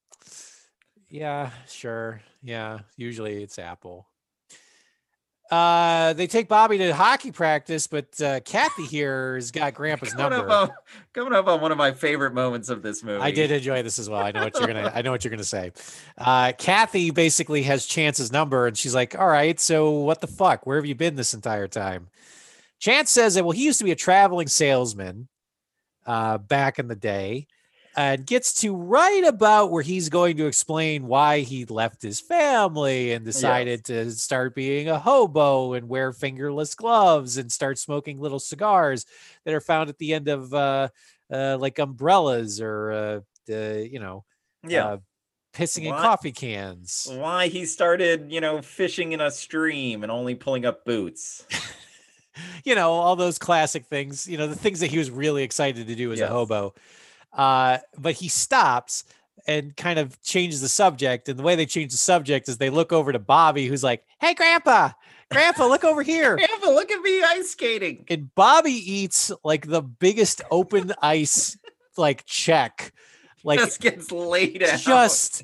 yeah, sure. Yeah. Usually it's apple. Uh, they take Bobby to hockey practice, but uh, Kathy here has got Grandpa's coming number. Up on, coming up on one of my favorite moments of this movie. I did enjoy this as well. I know what you're gonna. I know what you're gonna say. Uh, Kathy basically has Chance's number, and she's like, "All right, so what the fuck? Where have you been this entire time?" Chance says that well, he used to be a traveling salesman uh, back in the day and gets to right about where he's going to explain why he left his family and decided yes. to start being a hobo and wear fingerless gloves and start smoking little cigars that are found at the end of uh, uh, like umbrellas or uh, you know yeah uh, pissing why, in coffee cans why he started you know fishing in a stream and only pulling up boots you know all those classic things you know the things that he was really excited to do as yes. a hobo uh, but he stops and kind of changes the subject. And the way they change the subject is they look over to Bobby, who's like, Hey, Grandpa, Grandpa, look over here. Grandpa, look at me ice skating. And Bobby eats like the biggest open ice like check. Like just gets laid out. Just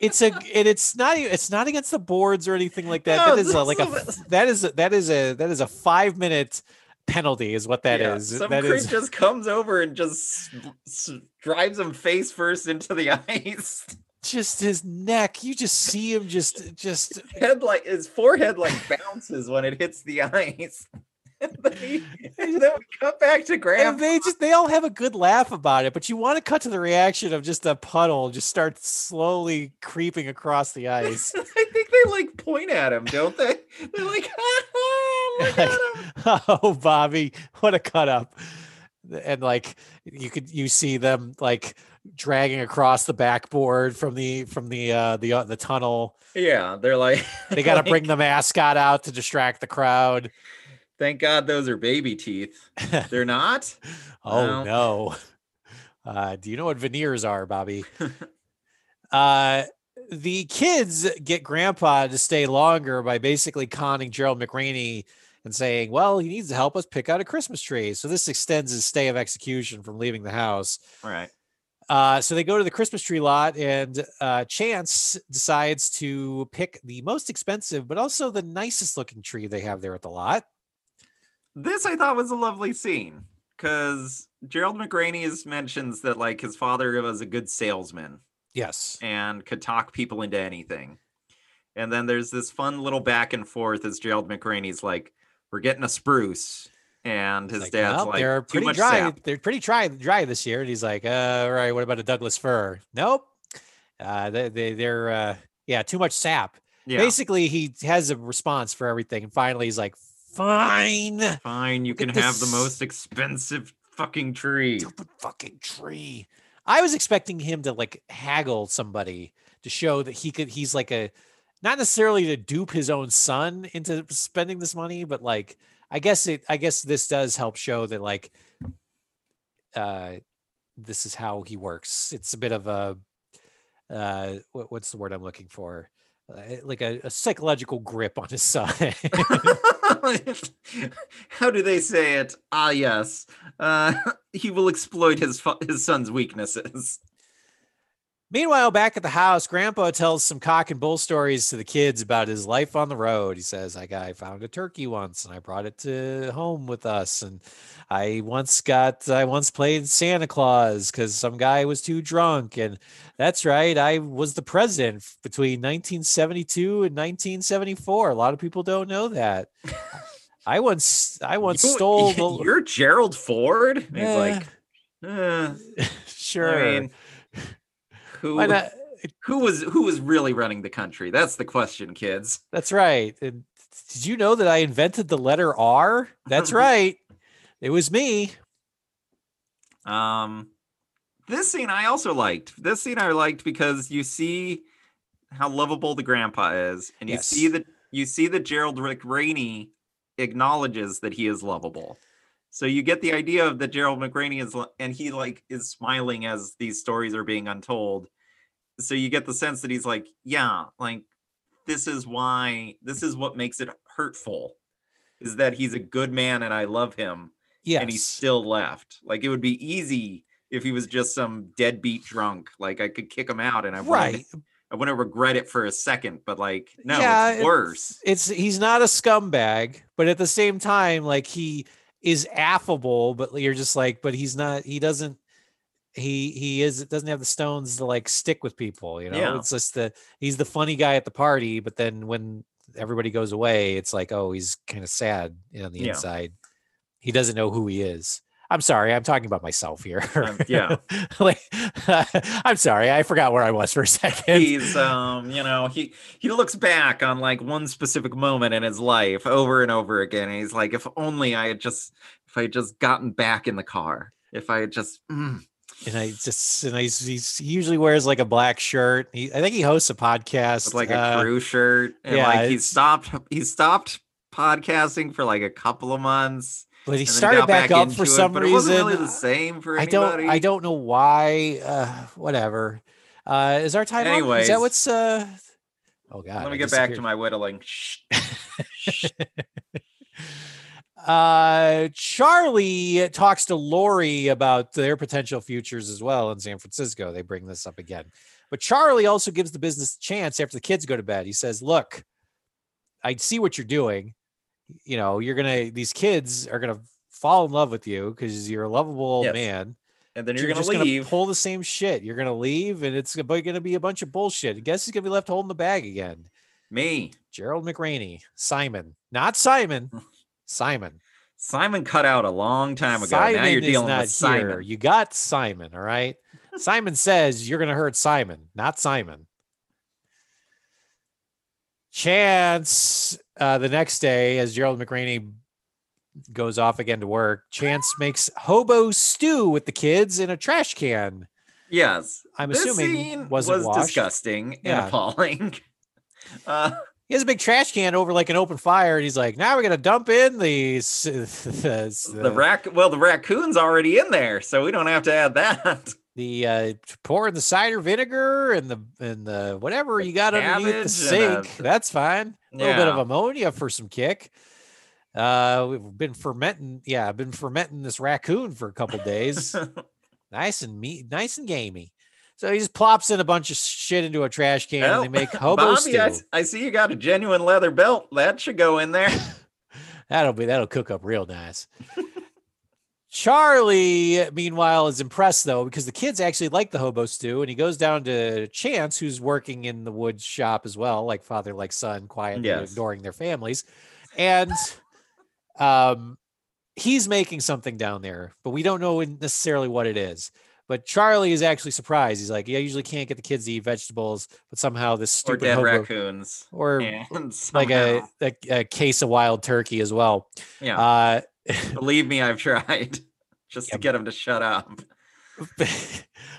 it's a and it's not it's not against the boards or anything like that. No, that is a, like a that is a, that is a that is a five minute penalty is what that yeah, is. Some that creep is... just comes over and just s- drives him face first into the ice. Just his neck, you just see him just just head like his forehead like bounces when it hits the ice. and then, and then we cut back to Graham. And they just they all have a good laugh about it, but you want to cut to the reaction of just a puddle just start slowly creeping across the ice. I think they like point at him, don't they? They're like, ah, look at him. oh, Bobby, what a cut up. And like you could you see them like dragging across the backboard from the from the uh the uh, the tunnel. Yeah, they're like they got to like, bring the mascot out to distract the crowd. Thank God those are baby teeth. They're not. oh no. no. Uh, do you know what veneers are, Bobby? uh, the kids get Grandpa to stay longer by basically conning Gerald McRaney and saying, well, he needs to help us pick out a Christmas tree. So this extends his stay of execution from leaving the house. All right. Uh, so they go to the Christmas tree lot, and uh, Chance decides to pick the most expensive, but also the nicest looking tree they have there at the lot. This I thought was a lovely scene because Gerald McRaney mentions that like his father was a good salesman. Yes. And could talk people into anything. And then there's this fun little back and forth as Gerald McRaney's like, we're getting a spruce. And his like, dad's like, they're pretty dry. Sap. They're pretty dry, dry this year. And he's like, uh, all right, what about a Douglas fir? Nope. Uh, they, they, they're, uh, yeah, too much sap. Yeah. Basically, he has a response for everything. And finally, he's like, fine. Fine. You can have the most expensive fucking tree. Stupid fucking tree. I was expecting him to like haggle somebody to show that he could, he's like a, not necessarily to dupe his own son into spending this money, but like I guess it I guess this does help show that like uh this is how he works. It's a bit of a uh, what, what's the word I'm looking for? Uh, like a, a psychological grip on his son. How do they say it? Ah, yes. Uh, he will exploit his his son's weaknesses. Meanwhile, back at the house, Grandpa tells some cock and bull stories to the kids about his life on the road. He says, "I got, I found a turkey once, and I brought it to home with us, and I once got, I once played Santa Claus because some guy was too drunk, and that's right, I was the president between 1972 and 1974. A lot of people don't know that. I once, I once You- stole the, You're Gerald Ford. And He's Eh, like, eh, sure, I mean, who who was who was really running the country? That's the question, kids. That's right. And did you know that I invented the letter R? That's right. It was me. Um, this scene I also liked. This scene I liked because you see how lovable the grandpa is, and you see that you see that Gerald McRaney acknowledges that he is lovable. So you get the idea of that Gerald McRaney is, and he like is smiling as these stories are being untold. So you get the sense that he's like, yeah, like this is why this is what makes it hurtful, is that he's a good man and I love him Yes. and he still left. Like it would be easy if he was just some deadbeat drunk. Like I could kick him out and I right. wouldn't, I wouldn't regret it for a second. But like no, Yeah, it's worse. It's he's not a scumbag, but at the same time, like he is affable, but you're just like, but he's not, he doesn't he he is doesn't have the stones to like stick with people, you know. Yeah. It's just the he's the funny guy at the party, but then when everybody goes away, it's like, oh, he's kind of sad on the Yeah. inside. He doesn't know who he is. I'm sorry, I'm talking about myself here. Um, yeah. like I'm sorry, I forgot where I was for a second. He's um, you know, he he looks back on like one specific moment in his life over and over again. And he's like, if only I had just if I had just gotten back in the car. If I had just mm. and I just and I he's, he usually wears like a black shirt. He, I think he hosts a podcast with like a uh, crew shirt. And yeah, like he stopped he stopped podcasting for like a couple of months. But he started got back, up for some it reason. really the same for I don't I don't know why. Uh, whatever. Uh, is our time up? Is that what's uh? Oh God. Let I me get back to my whittling. Uh charlie talks to lori about their potential futures as well in san francisco they bring this up again but charlie also gives the business a chance after the kids go to bed he says look i see what you're doing you know you're gonna these kids are gonna fall in love with you because you're a lovable old Yes. man and then but you're, gonna just gonna leave. pull the same shit you're gonna leave and it's gonna gonna be a bunch of bullshit guess he's gonna be left holding the bag again Me, gerald mcraney simon not simon simon Simon cut out a long time ago. Simon now you're dealing with Simon. here. You got Simon, all right? Simon says you're to hurt Simon, not Simon. Chance, uh, the next day, as Gerald McRaney goes off again to work, Chance makes hobo stew with the kids in a trash can. Yes, I'm this assuming wasn't was washed. disgusting and Yeah. appalling. Uh, He has a big trash can over like an open fire, and he's like, "Now we're gonna dump in the the, the rac well, the raccoon's already in there, so we don't have to add that. the uh pour the cider vinegar and the and the whatever you got underneath the sink. uh, That's fine. A little bit of ammonia for some kick. Uh we've been fermenting, yeah, I've been fermenting this raccoon for a couple days. nice and meat, nice and gamey. So he just plops in a bunch of shit into a trash can and they make hobo Bobby, I, stew. I see you got a genuine leather belt. That should go in there. That'll be that'll cook up real nice. Charlie, meanwhile, is impressed though because the kids actually like the hobo stew, and he goes down to Chance, who's working in the wood shop as well, like father, like son, quietly Yes. ignoring their families, and um, he's making something down there, but we don't know necessarily what it is. But Charlie is actually surprised. He's like, "Yeah, I usually can't get the kids to eat vegetables, but somehow this or stupid dead hobo, raccoons. or like a, a a case of wild turkey as well." yeah. Uh, Believe me, I've tried just to get them to shut up.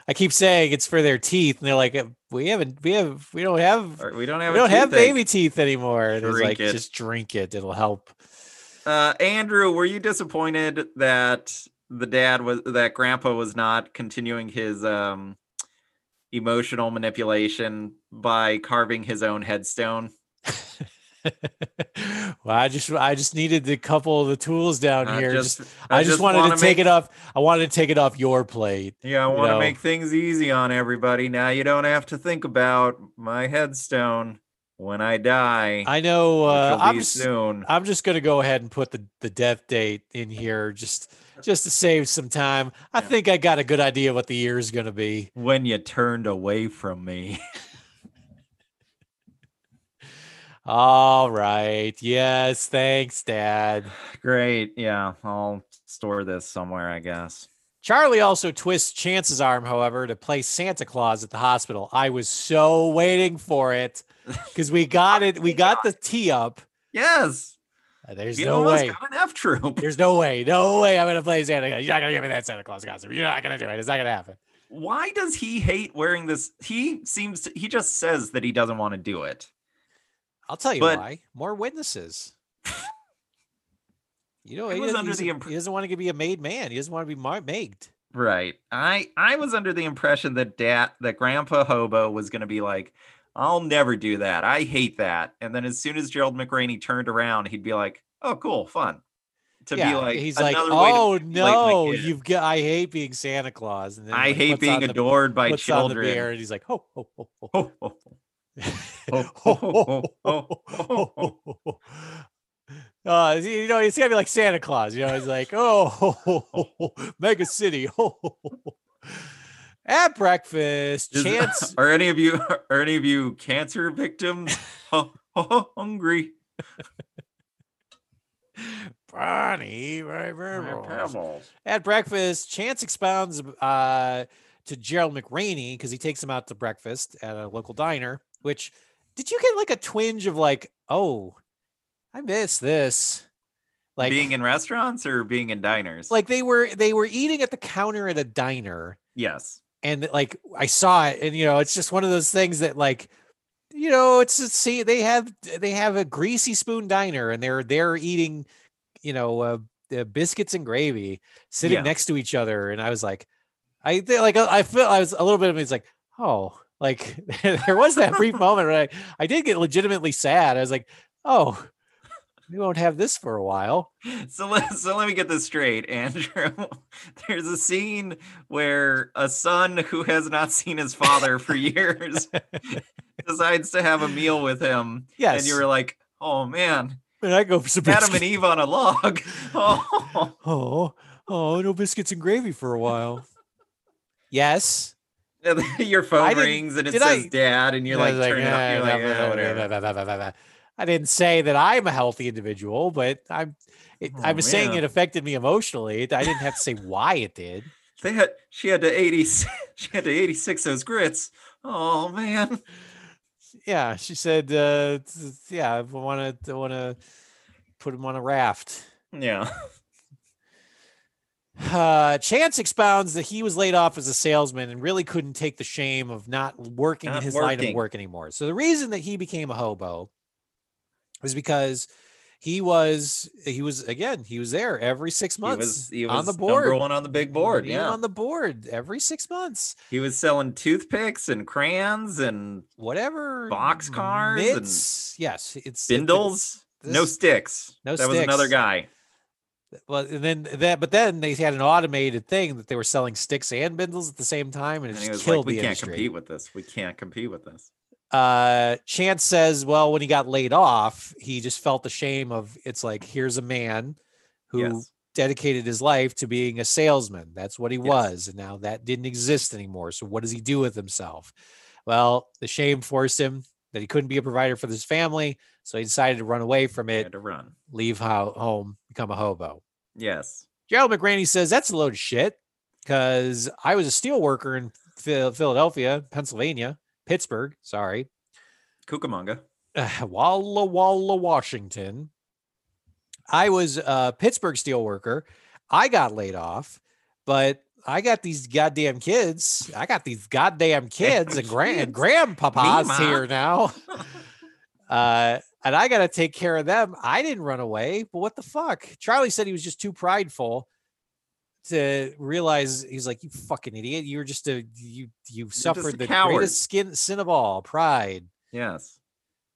I keep saying it's for their teeth, and they're like, "Uh, "We haven't, we have, we don't have, we don't have. we don't have baby teeth anymore." And it's like, it. just drink it; it'll help. Uh, Andrew, were you disappointed that the dad was that grandpa was not continuing his um emotional manipulation by carving his own headstone. well, I just I just needed a couple of the tools down I here. just- Just, I, just, wanted to take it off. I wanted to take it off your plate. Yeah, I want to make things easy on everybody. Now you don't have to think about my headstone when I die. I know. Uh, I'm soon. I'm just gonna go ahead and put the the death date in here just just to save some time. I Yeah. think I got a good idea what the year is gonna be. when you turned away from me. All right. Yes. Thanks, Dad. Great. Yeah, I'll store this somewhere, I guess. Charlie also twists Chance's arm, however, to play Santa Claus at the hospital. I was so waiting for it because we got it. We got the tee up. Yes. Uh, There's You no way. got an F troop. There's no way. No way. I'm gonna play Santa. Claus. You're not gonna give me that Santa Claus costume. You're not gonna do it. It's not gonna happen. Why does he hate wearing this? He seems to, he just says that he doesn't want to do it. I'll tell you But- why. More witnesses. You know, he, was doesn't- under the impre- he doesn't want to be a made man. He doesn't want to be mar- made. Right. I I was under the impression that dad that Grandpa Hobo was going to be like, "I'll never do that. I hate that." And then as soon as Gerald McRaney turned around, he'd be like, "Oh, cool, fun." To be like, he's like, "Another way to oh no, you've got. I hate being Santa Claus. And then I like, hate being on the- adored by puts on the children." and he's like, ho ho ho ho. Ho, ho, ho. ho. Uh, you know, he's gonna be like Santa Claus. You know, he's like, oh, ho, ho, ho, ho, mega city. At breakfast, Is- Chance. are any of you are any of you cancer victims hu- hungry? Bonnie, right. Pebbles. At breakfast, Chance expounds uh, to Gerald McRaney because he takes him out to breakfast at a local diner. Which did you get like a twinge of like, oh, I miss this, like being in restaurants or being in diners? like they were they were eating at the counter at a diner, yes. and like I saw it, and you know, it's just one of those things that like. You know, it's a, see they have they have a greasy spoon diner and they're they're eating, you know, uh, uh, biscuits and gravy sitting Yeah. next to each other, and I was like, I like I feel I was a little bit of me. It's like, oh, like there was that brief moment where I, I did get legitimately sad. I was like, oh, we won't have this for a while. So let, so let me get this straight, Andrew. There's a scene where a son who has not seen his father for years decides to have a meal with him. Yes, And you were like, oh man, and I go for some Adam and. Eve on a log. Oh, Oh, oh, no biscuits and gravy for a while. Yes. Your phone rings and it says I- dad, and you're I like, was turn it up. You're like, "Eh, whatever. whatever. I didn't say that I'm a healthy individual, but I'm. It, I Oh, was saying it affected me emotionally. I didn't have to say why it did. They had she had to 80 she had to 86 those grits. Oh man. Yeah, she said, uh, "Yeah, I want to, want to put him on a raft." Yeah. Uh, Chance expounds that he was laid off as a salesman and really couldn't take the shame of not working Not in his line of work anymore. So the reason that he became a hobo was because he was he was again he was there every six He months was he on was the number board. one on the big board. Yeah. on the board every six months. He was selling toothpicks and crayons and Whatever Boxcars and mitts- Yes, it's spindles. no this- sticks. no that was another guy. Well, and then that, but then they had an automated thing that they were selling sticks and bindles at the same time, and it And just was killed like, we the can't industry. compete with this. We can't compete with this. uh chance says well when he got laid off he just felt the shame of it's like here's a man who Yes. dedicated his life to being a salesman that's what he Yes. was and now that didn't exist anymore so what does he do with himself well the shame forced him that he couldn't be a provider for his family so he decided to run away from it had to run. leave ho- home become a hobo Yes. gerald mcraney says that's a load of shit because i was a steel worker in philadelphia pennsylvania pittsburgh sorry Cucamonga. uh, Walla Walla, Washington. I was a Pittsburgh steelworker. I got laid off, but I got these goddamn kids. I got these goddamn kids and grand grandpapas here now. Uh, and I got to take care of them. I didn't run away, but what the fuck? Charlie said he was just too prideful to realize he's like, you fucking idiot. You're just a you you suffered the coward." greatest skin sin of all, pride. Yes.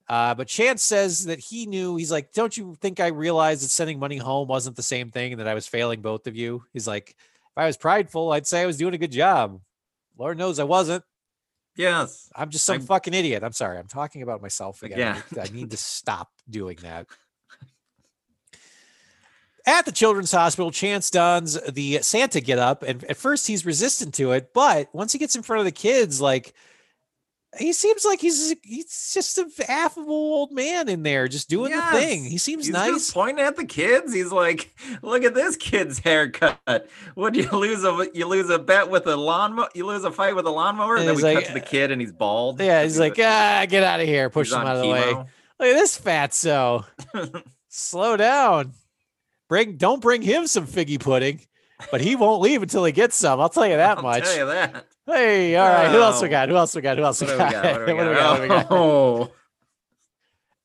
Uh, but Chance says that he knew. He's like, "Don't you think I realized that sending money home wasn't the same thing, and that I was failing both of you?" He's like, "If I was prideful, I'd say I was doing a good job. Lord knows I wasn't. Yes. I'm just some I'm- fucking idiot. I'm sorry. I'm talking about myself again. I Yeah. need- I need to stop doing that." At the children's hospital, Chance dons the Santa get up, and at first he's resistant to it, but once he gets in front of the kids, like he seems like he's he's just an affable old man in there, just doing the thing. He seems He's nice. pointing at the kids. He's like, "Look at this kid's haircut. Would you lose a you lose a bet with a lawnmower? You lose a fight with a lawnmower?" And And then we like, cut to the kid, and he's bald. Yeah, he's like, ah, get out of here, push him out of the way. Look at this fatso. Slow down. Bring don't bring him some figgy pudding, but he won't leave until he gets some. I'll tell you that I'll much. tell you that. Hey, all right. Who else we Oh. got? Who else we got? Who else we got? we got? We What do we got? got? What do we got? Oh,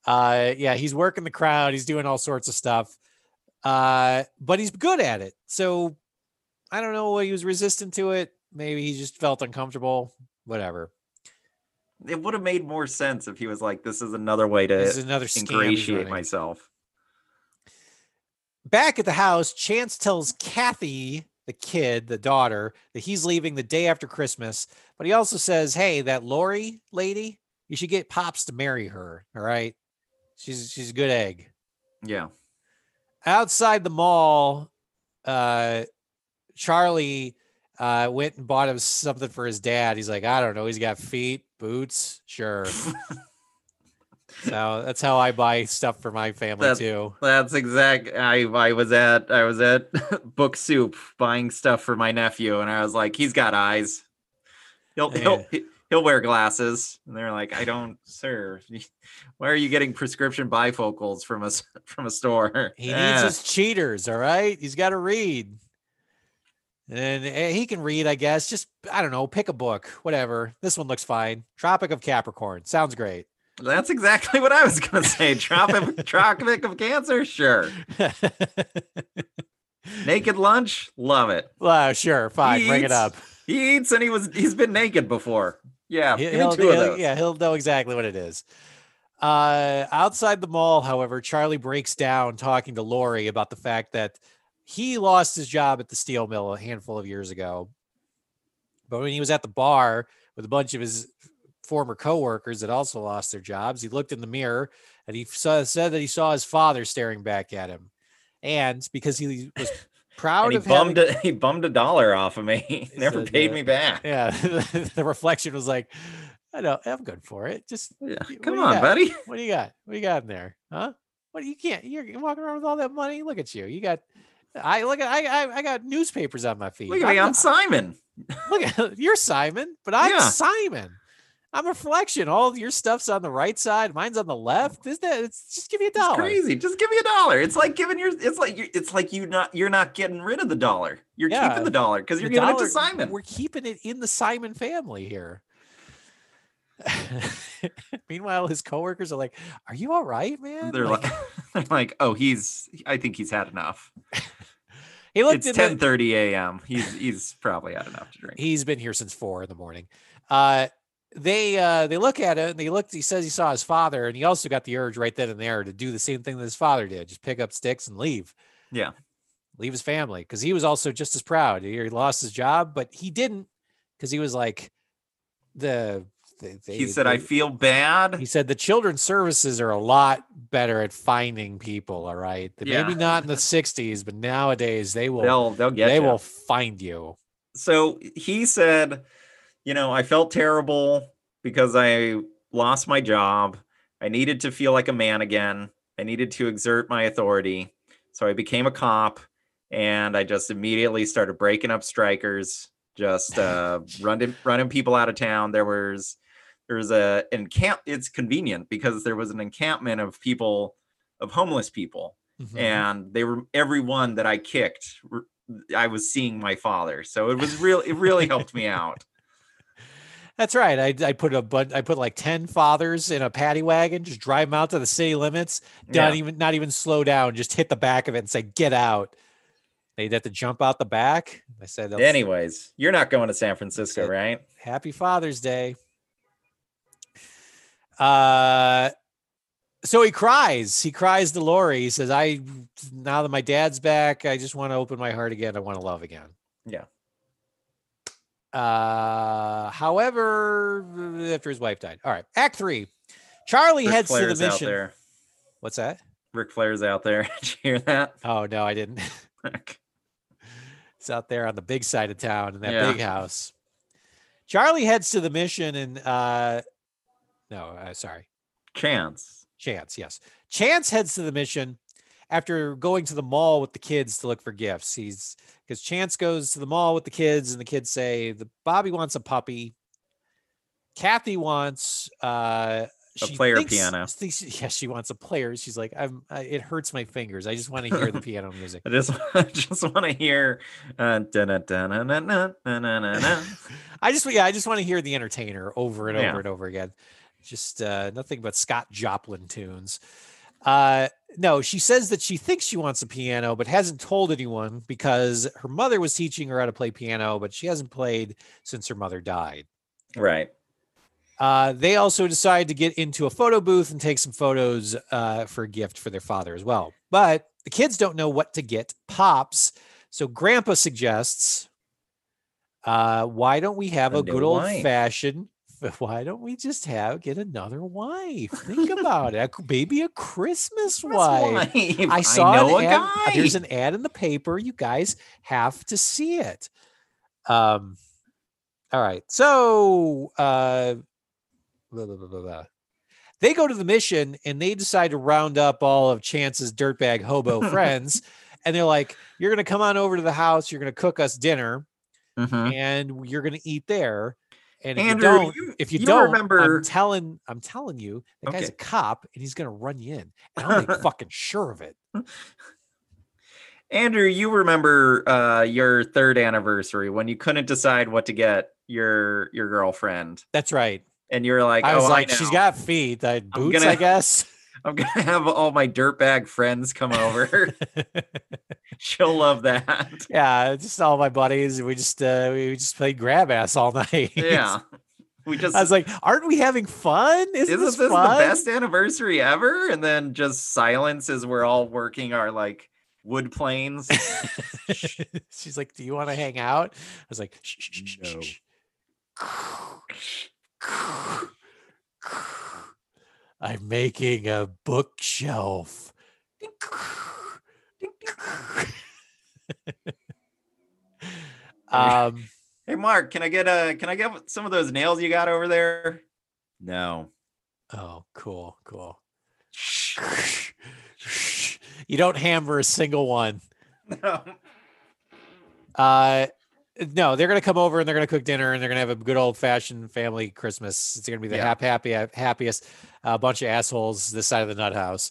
Uh, yeah, he's working the crowd. He's doing all sorts of stuff. Uh, but he's good at it. So I don't know. Why he was resistant to it. Maybe he just felt uncomfortable. Whatever. it would have made more sense if he was like, "This is another way to This is another ingratiate myself." Back at the house, Chance tells Kathy, the kid, the daughter, that he's leaving the day after Christmas. But he also says, "Hey, that Lori lady, you should get Pops to marry her. All right, she's she's a good egg." Yeah. outside the mall, uh, Charlie uh, went and bought him something for his dad. He's like, I don't know. He's got feet, boots, sure. so that's how I buy stuff for my family too. That's exact. I I was at I was at Book Soup buying stuff for my nephew, and I was like, "He's got eyes. He'll he'll he- he'll wear glasses." And they're like, "I don't, sir. Why are you getting prescription bifocals from a from a store?" He needs Eh, his cheaters. All right, he's got to read. And eh, he can read, I guess. Just I don't know, pick a book, whatever. This one looks fine. Tropic of Capricorn sounds great. That's exactly what I was gonna say. Tropic Tropic of Cancer, sure. Naked Lunch, love it. well, sure, fine, He bring it up. He eats and he was he's been naked before. Yeah, He- he'll, of he'll- those. yeah, he'll know exactly what it is. Uh, outside the mall, however, Charlie breaks down talking to Lori about the fact that he lost his job at the steel mill a handful of years ago. But when he was at the bar with a bunch of his former coworkers that also lost their jobs, he looked in the mirror and he saw, said that he saw his father staring back at him. And because he was proud he of having, a, he bummed a dollar off of me. He Never said, paid uh, me back. yeah, the reflection was like, I know, I'm good for it. Just Yeah, Come on, got? buddy. What do you got? What do you got in there? Huh? What you can't? You're walking around with all that money. Look at you. You got. I look at. I I, I got newspapers on my feet. Look at me. I'm Simon. look at you're Simon, but I'm Yeah. Simon. I'm a reflection. All your stuff's on the right side. Mine's on the left. Is that? It's just give me a It's dollar. crazy. Just give me a dollar. It's like giving your. It's like you. It's like you not. You're not getting rid of the dollar. You're Yeah, keeping the dollar because you're giving it to Simon. We're keeping it in the Simon family here. Meanwhile, his coworkers are like, "Are you all right, man?" They're like, they're like, oh, he's. I think he's had enough. he looked It's in 10:30 a.m. He's he's probably had enough to drink. He's been here since four in the morning. Uh, they uh, they look at it and they looked. He says he saw his father, and he also got the urge right then and there to do the same thing that his father did: just pick up sticks and leave. Yeah. leave his family because he was also just as proud. He he lost his job, but he didn't because he was like the. they- He they- said, "I feel bad." He said the children's services are a lot better at finding people. All right, Maybe not in the '60s, but nowadays they will. They'll they'll get they you. will find you. so he said, you know, I felt terrible because I lost my job. I needed to feel like a man again. I needed to exert my authority. So I became a cop and I just immediately started breaking up strikers, just uh, running running people out of town. There was there was a encamp it's convenient because there was an encampment of people of homeless people Mhm. and they were everyone that I kicked. I was seeing my father, so it was real. It really helped me out. That's right. I, I put a but I put like ten fathers in a paddy wagon, just drive them out to the city limits. Not Yeah. even not even slow down, just hit the back of it and say, "Get out." They'd have to jump out the back. I said, "That's- Anyways, you're not going to San Francisco, it. right? Happy Father's Day. Uh so he cries. He cries to Lori. He says, I now that my dad's back, I just want to open my heart again. I want to love again. Yeah. Uh however, after his wife died. All right. Act three. Charlie Ric heads to Flair's the out mission. there. What's that? Ric Flair's out there. Did you hear that? Oh no, I didn't. It's out there on the big side of town in that Yeah. big house. Charlie heads to the mission and uh no, uh, sorry. Chance. Chance, yes. Chance heads to the mission after going to the mall with the kids to look for gifts. He's because Chance goes to the mall with the kids, and the kids say the Bobby wants a puppy. Kathy wants uh A player thinks- piano. thinks- yeah, she wants a player. She's like, I'm. I, it hurts my fingers. I just want to hear the piano music. I just I just want to hear uh. I just yeah, I just want to hear the entertainer over and over Yeah. and over again. Just uh nothing but Scott Joplin tunes. Uh no, she says that she thinks she wants a piano, but hasn't told anyone because her mother was teaching her how to play piano, but she hasn't played since her mother died. right. Uh, they also decide to get into a photo booth and take some photos uh, for a gift for their father as well. But the kids don't know what to get Pops. So Grandpa suggests, uh, why don't we have A a, good old fashioned? Why don't we just have get another wife? Think about it, maybe a Christmas That's wife. I saw know an a ad, guy. There's an ad in the paper. You guys have to see it. Um, all right. So, uh, blah, blah, blah, they go to the mission and they decide to round up all of Chance's dirtbag hobo friends, and they're like, "You're gonna come on over to the house. You're gonna cook us dinner, Mhm. and you're gonna eat there." And if Andrew, you don't, you- if you, you don't, remember- I'm telling, I'm telling you, that guy's a cop and he's gonna run you in. And I'm like fucking sure of it. Andrew, you remember uh, your third anniversary when you couldn't decide what to get your your girlfriend, That's right. and you're like, I was "Oh, like, I she's got feet, uh, boots, gonna- I guess. I'm gonna have all my dirtbag friends come over. She'll love that. yeah, just all my buddies. We just uh, we just played grab ass all night. Yeah, we just I was like, aren't we having fun? Isn't, isn't this, this fun? the best anniversary ever? And then just silence as we're all working our like wood planes. She's like, "Do you want to hang out?" I was like, shh, shh, shh, shh, No. shh. I'm making a bookshelf. um, hey, Mark, can I get a can I get some of those nails you got over there? No. oh, cool, cool. You don't hammer a single one. No. Uh, no, they're gonna come over and they're gonna cook dinner and they're gonna have a good old fashioned family Christmas. It's gonna be the Yeah. hap happy happiest uh, bunch of assholes this side of the nut house.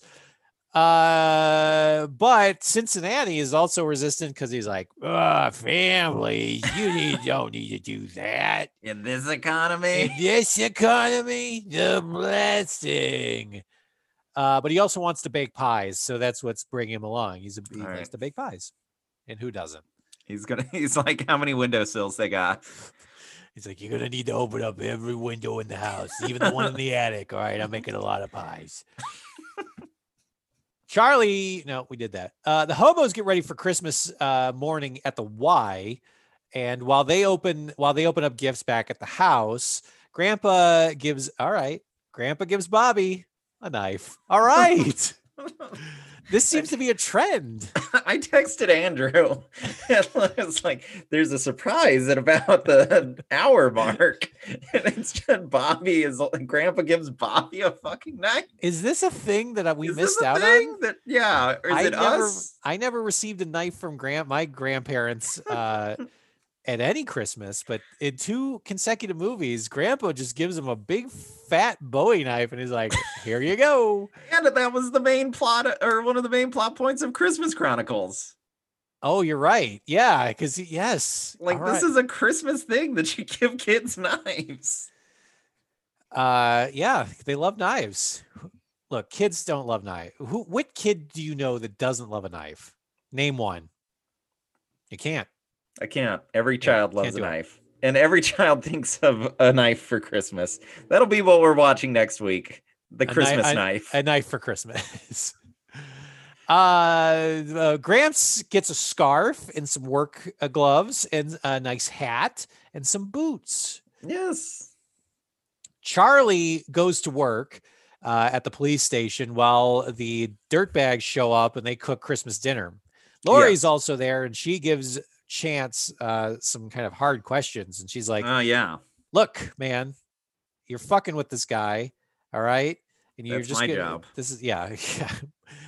Uh, but Cincinnati is also resistant because he's like, family, you need don't need to do that In this economy. in this economy. The blessing. Uh, but he also wants to bake pies, so that's what's bringing him along. He's a, he All likes right. to bake pies, and who doesn't? He's gonna he's like, how many windowsills they got? He's like, you're gonna need to open up every window in the house, even the one in the attic. All right, I'm making a lot of pies. Charlie, no, we did that. Uh, the hobos get ready for Christmas uh, morning at the Y, and while they open while they open up gifts back at the house, Grandpa gives all right. Grandpa gives Bobby a knife. All right, this seems to be a trend. I texted Andrew. And it's like, there's a surprise at about the hour mark. And it's just Bobby is Grandpa gives Bobby a fucking knife. Is this a thing that we Is missed this a out thing on? That yeah, or is I it never, us? I never received a knife from grand my grandparents uh, at any Christmas, but in two consecutive movies, Grandpa just gives him a big fat Bowie knife, and he's like, "Here you go." And that was the main plot or one of the main plot points of Christmas Chronicles. Oh, you're right. Yeah, because yes, Like All this right. is a Christmas thing that you give kids knives. uh, yeah, they love knives. Look, kids don't love knife. Who? What kid do you know that doesn't love a knife? Name one. You can't. I can't. Every child loves a do it. knife. And every child thinks of a knife for Christmas. That'll be what we're watching next week. The A Christmas a- knife. A knife for Christmas. uh, uh, Gramps gets a scarf and some work uh, gloves and a nice hat and some boots. yes. Charlie goes to work uh, at the police station while the dirtbags show up and they cook Christmas dinner. Lori's also there and she gives Chance uh, some kind of hard questions. And she's like, Oh yeah. Look, man, you're fucking with this guy. All right. And you're That's just my gonna- job. This is, yeah, yeah.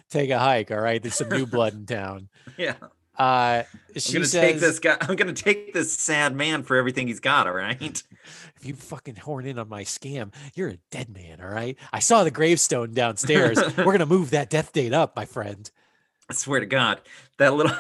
Take a hike. All right. There's some new blood in town. Yeah. Uh, I'm gonna says, take this guy. I'm gonna take this sad man for everything he's got. All right. if you fucking horn in on my scam, you're a dead man. All right. I saw the gravestone downstairs. We're going to move that death date up, my friend. I swear to God, that little.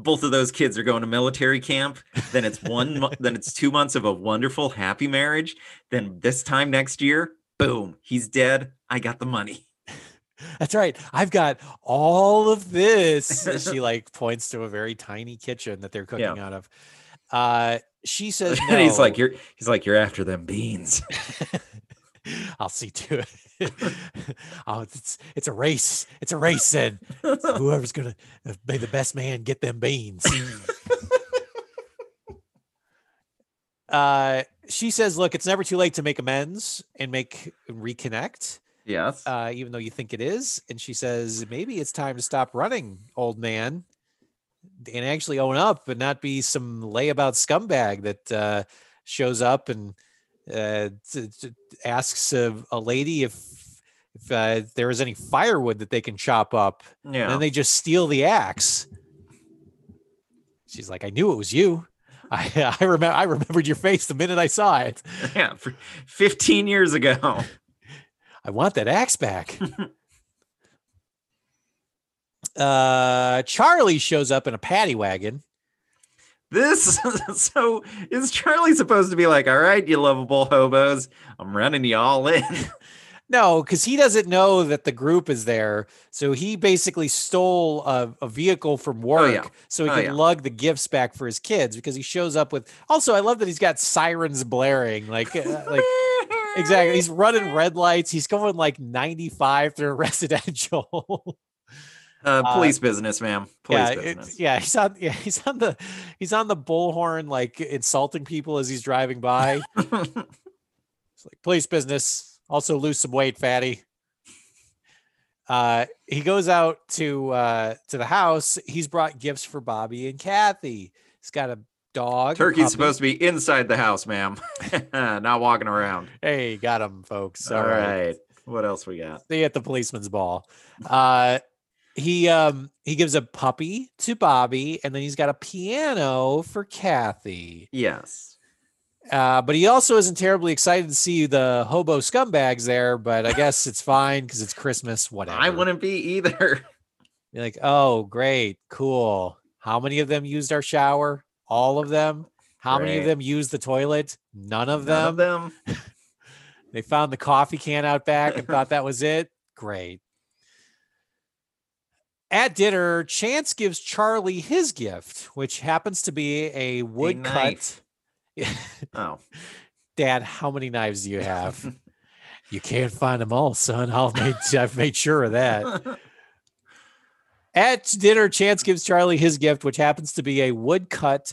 Both of those kids are going to military camp. Then it's one. mo- then it's two months of a wonderful, happy marriage. Then this time next year, boom, he's dead. I got the money. That's right. I've got all of this. She like points to a very tiny kitchen that they're cooking Yeah. out of. Uh, she says, and he's like, "You're." He's like, "You're after them beans." I'll see to it. oh, it's it's a race. It's a race, and whoever's gonna be the best man get them beans. uh, she says, "Look, it's never too late to make amends and make reconnect, yes. uh, even though you think it is." And she says, "Maybe it's time to stop running, old man." And actually own up and not be some layabout scumbag that uh, shows up and uh, t- t- asks a, a lady if if uh, there is any firewood that they can chop up, and yeah. then they just steal the axe. She's like, "I knew it was you. I I remember I remembered your face the minute I saw it. yeah. For 15 years ago. I want that axe back." uh, Charlie shows up in a paddy wagon. This so is Charlie supposed to be like, all right, you lovable hobos, I'm running you all in. No, because he doesn't know that the group is there. So he basically stole a, a vehicle from work yeah. so he Oh, can yeah. lug the gifts back for his kids because he shows up with. Also, I love that he's got sirens blaring. Like, uh, like exactly. He's running red lights. He's going like 95 through residential. Uh, Uh, police business, ma'am. Police yeah, business. yeah, he's on. Yeah, he's on the he's on the bullhorn, like insulting people as he's driving by. It's like police business. Also lose some weight, fatty. Uh, he goes out to uh to the house. He's brought gifts for Bobby and Kathy. He's got a dog. Turkey's puppy. supposed to be inside the house, ma'am. Not walking around. Hey, got him, folks. All right. What else we got? Stay at the policeman's ball. Uh, he um he gives a puppy to Bobby, and then he's got a piano for Kathy. Yes. Uh, but he also isn't terribly excited to see the hobo scumbags there. But I guess it's fine because it's Christmas. Whatever. I wouldn't be either. You're like, oh, great, cool. How many of them used our shower? All of them. How many of them used the toilet? None of them. None of them. They found the coffee can out back and thought that was it. Great. At dinner, Chance gives Charlie his gift, which happens to be a wood cut. Oh. Dad, how many knives do you have? you can't find them all, son. I'll make, I've made sure of that. At dinner, Chance gives Charlie his gift, which happens to be a woodcut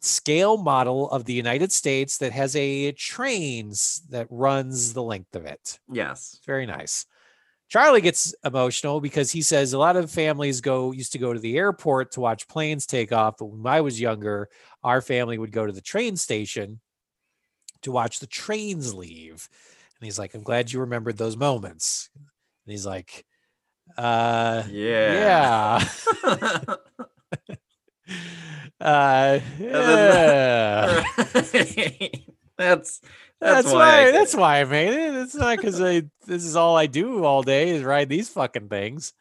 scale model of the United States that has a trains that runs the length of it. yes. It's very nice. Charlie gets emotional because he says a lot of families go used to go to the airport to watch planes take off, but when I was younger, our family would go to the train station to watch the trains leave. And he's like, "I'm glad you remembered those moments." And he's like, "Uh, Yeah. yeah, uh, yeah." that's That's, that's, why. I that's why I made it. It's not because I. This is all I do all day is ride these fucking things.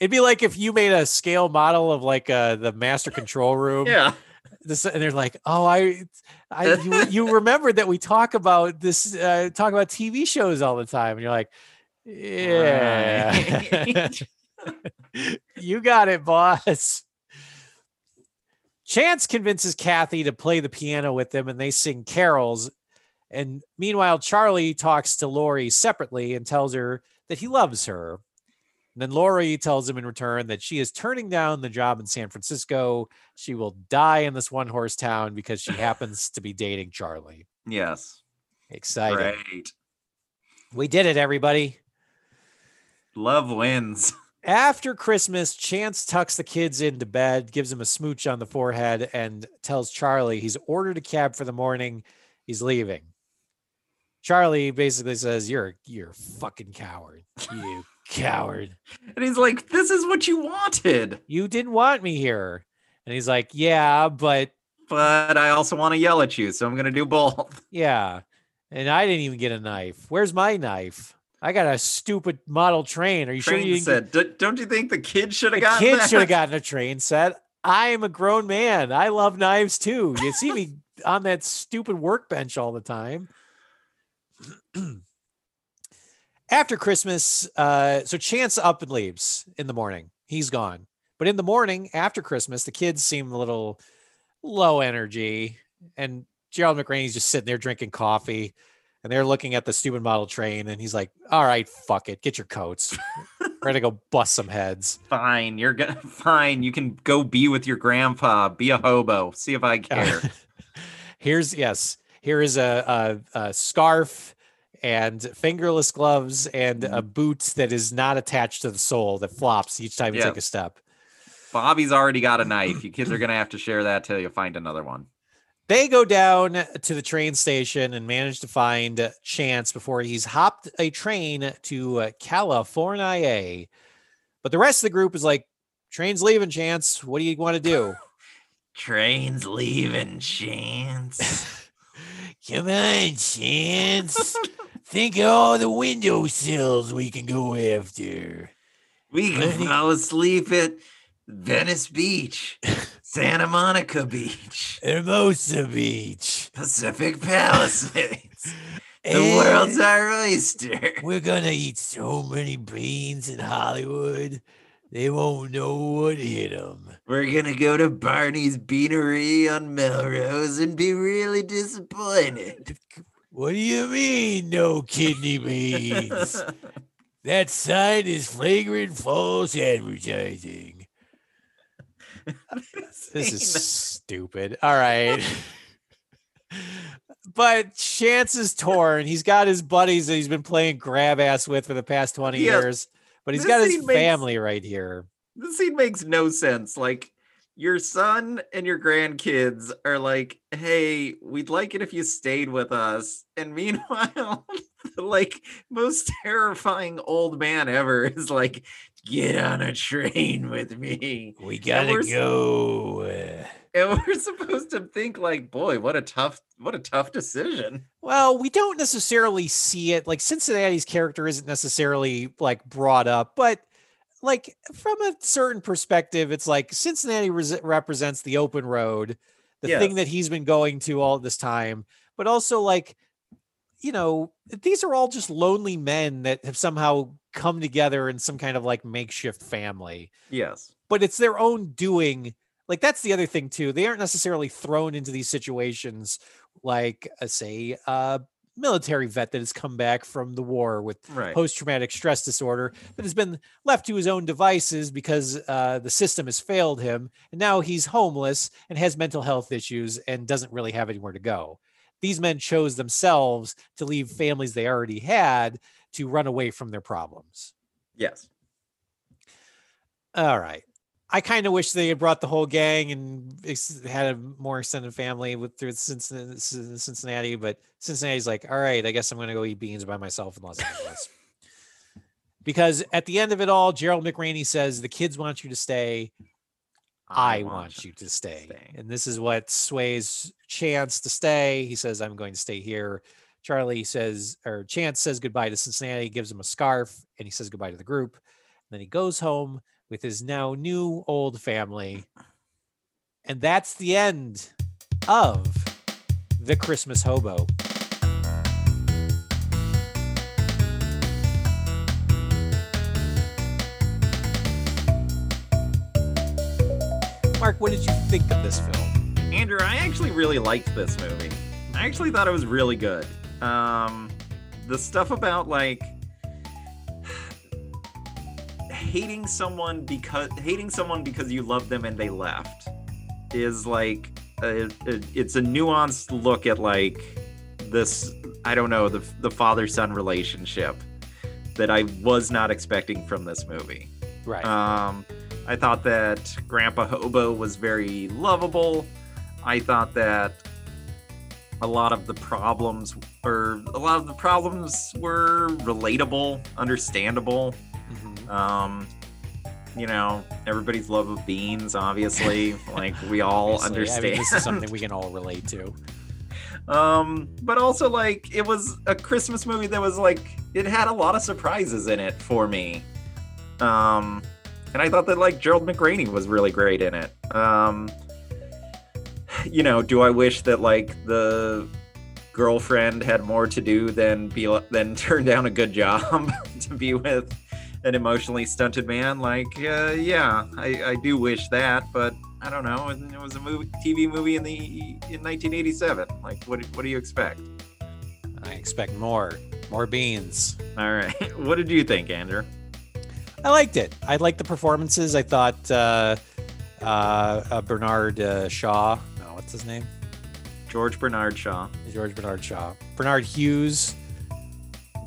It'd be like if you made a scale model of like uh the master control room. Yeah. This, and they're like, oh, I, I, you, you remembered that we talk about this, uh, talk about TV shows all the time, and you're like, yeah, Right. you got it, boss. Chance convinces Kathy to play the piano with them and they sing carols. And meanwhile, Charlie talks to Lori separately and tells her that he loves her. And then Lori tells him in return that she is turning down the job in San Francisco. She will die in this one horse town because she happens to be dating Charlie. Yes. Exciting. Great. We did it, everybody. Love wins. After Christmas, Chance tucks the kids into bed, gives him a smooch on the forehead, and tells Charlie he's ordered a cab for the morning. He's leaving. Charlie basically says, You're you're a fucking coward. You coward. And he's like, This is what you wanted. You didn't want me here. And he's like, Yeah, but But I also want to yell at you, so I'm gonna do both. yeah. And I didn't even get a knife. Where's my knife? I got a stupid model train. Are you sure you didn't get- "D- Don't you think the kid should have gotten kid should have gotten a train set. I am a grown man. I love knives too. You see me on that stupid workbench all the time. After Christmas, uh, so Chance up and leaves in the morning. He's gone. But in the morning after Christmas, the kids seem a little low energy. And Gerald McRaney's just sitting there drinking coffee. And they're looking at the stupid model train. And he's like, all right, fuck it. Get your coats. We're going to go bust some heads. Fine, you're gonna fine. You can go be with your grandpa, be a hobo. See if I care. Here's yes. Here is a, a, a scarf and fingerless gloves and a mm-hmm. boot that is not attached to the sole that flops each time you Yeah. take a step. Bobby's already got a knife. You kids are gonna have to share that till you find another one. They go down to the train station and manage to find Chance before he's hopped a train to California. But the rest of the group is like, "Train's leaving, Chance. What do you want to do?" Train's leaving, Chance. Come on, Chance. Think of all the windowsills we can go after. We can fall asleep at Venice Beach, Santa Monica Beach, Hermosa Beach. Pacific Palisades. The world's our oyster. We're gonna eat so many beans in Hollywood, they won't know what hit them. We're gonna go to Barney's Beanery on Melrose and be really disappointed. What do you mean, no kidney beans? that sign is flagrant false advertising. This is stupid. All right. but Chance is torn. He's got his buddies that he's been playing grab ass with for the past 20 Yeah. years, but he's This got his makes- family right here. this scene makes no sense. Like your son and your grandkids are like, "Hey, we'd like it if you stayed with us." And meanwhile, the like most terrifying old man ever is like, "Get on a train with me." We gotta gotta we're s- go. uh, And we're supposed to think like, "Boy, what a tough what a tough decision." Well, we don't necessarily see it. Like Cincinnati's character isn't necessarily like brought up, but like from a certain perspective, it's like Cincinnati res- represents the open road, the thing that he's been going to all this time, but also like, you know, these are all just lonely men that have somehow come together in some kind of like makeshift family Yes. but it's their own doing. Like that's the other thing too. They aren't necessarily thrown into these situations like uh, say a military vet that has come back from the war with Right. post-traumatic stress disorder that has been left to his own devices because uh, the system has failed him and now he's homeless and has mental health issues and doesn't really have anywhere to go these men chose themselves to leave families they already had to run away from their problems Yes. all right. I kind of wish they had brought the whole gang and had a more extended family with through Cincinnati, but Cincinnati's like, all right, I guess I'm going to go eat beans by myself in Los Angeles. because at the end of it all, Gerald McRaney says, the kids want you to stay. I, want you to stay. stay. And this is what sways Chance to stay. He says, I'm going to stay here. Charlie says, or Chance says goodbye to Cincinnati, gives him a scarf, and he says goodbye to the group. And then he goes home with his now new old family. And that's the end of The Christmas Hobo. Mark, what did you think of this film? Andrew, I actually really liked this movie. I actually thought it was really good. Um, the stuff about like hating someone because hating someone because you love them and they left is like a, a, it's a nuanced look at like this I don't know the the father son relationship that I was not expecting from this movie. Right. Um, I thought that Grandpa Hobo was very lovable. I thought that a lot of the problems or a lot of the problems were relatable, understandable. Um, you know, everybody's love of beans, obviously, like we all Obviously, understand. I mean, this is something we can all relate to. um, but also like it was a Christmas movie that was like it had a lot of surprises in it for me. Um, and I thought that like Gerald McRaney was really great in it. Um, you know, do I wish that like the girlfriend had more to do than be than turn down a good job to be with an emotionally stunted man? Like, uh, yeah, I, I do wish that, but I don't know. It it was a movie, TV movie in the in 1987. Like, what what do you expect? I expect more, more beans. All right, what did you think, Andrew? I liked it. I liked the performances. I thought uh, uh, uh, Bernard uh, Shaw. No, what's his name? George Bernard Shaw. George Bernard Shaw. Bernard Hughes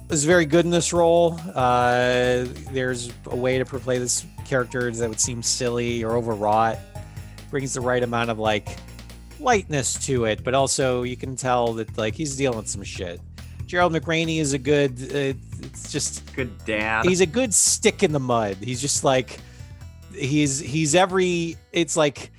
was very good in this role. Uh, there's a way to play this character that would seem silly or overwrought. Brings the right amount of like lightness to it, but also you can tell that like he's dealing with some shit. Gerald McRaney is a good. Uh, it's just Good dad. he's a good stick in the mud. He's just like he's he's every it's like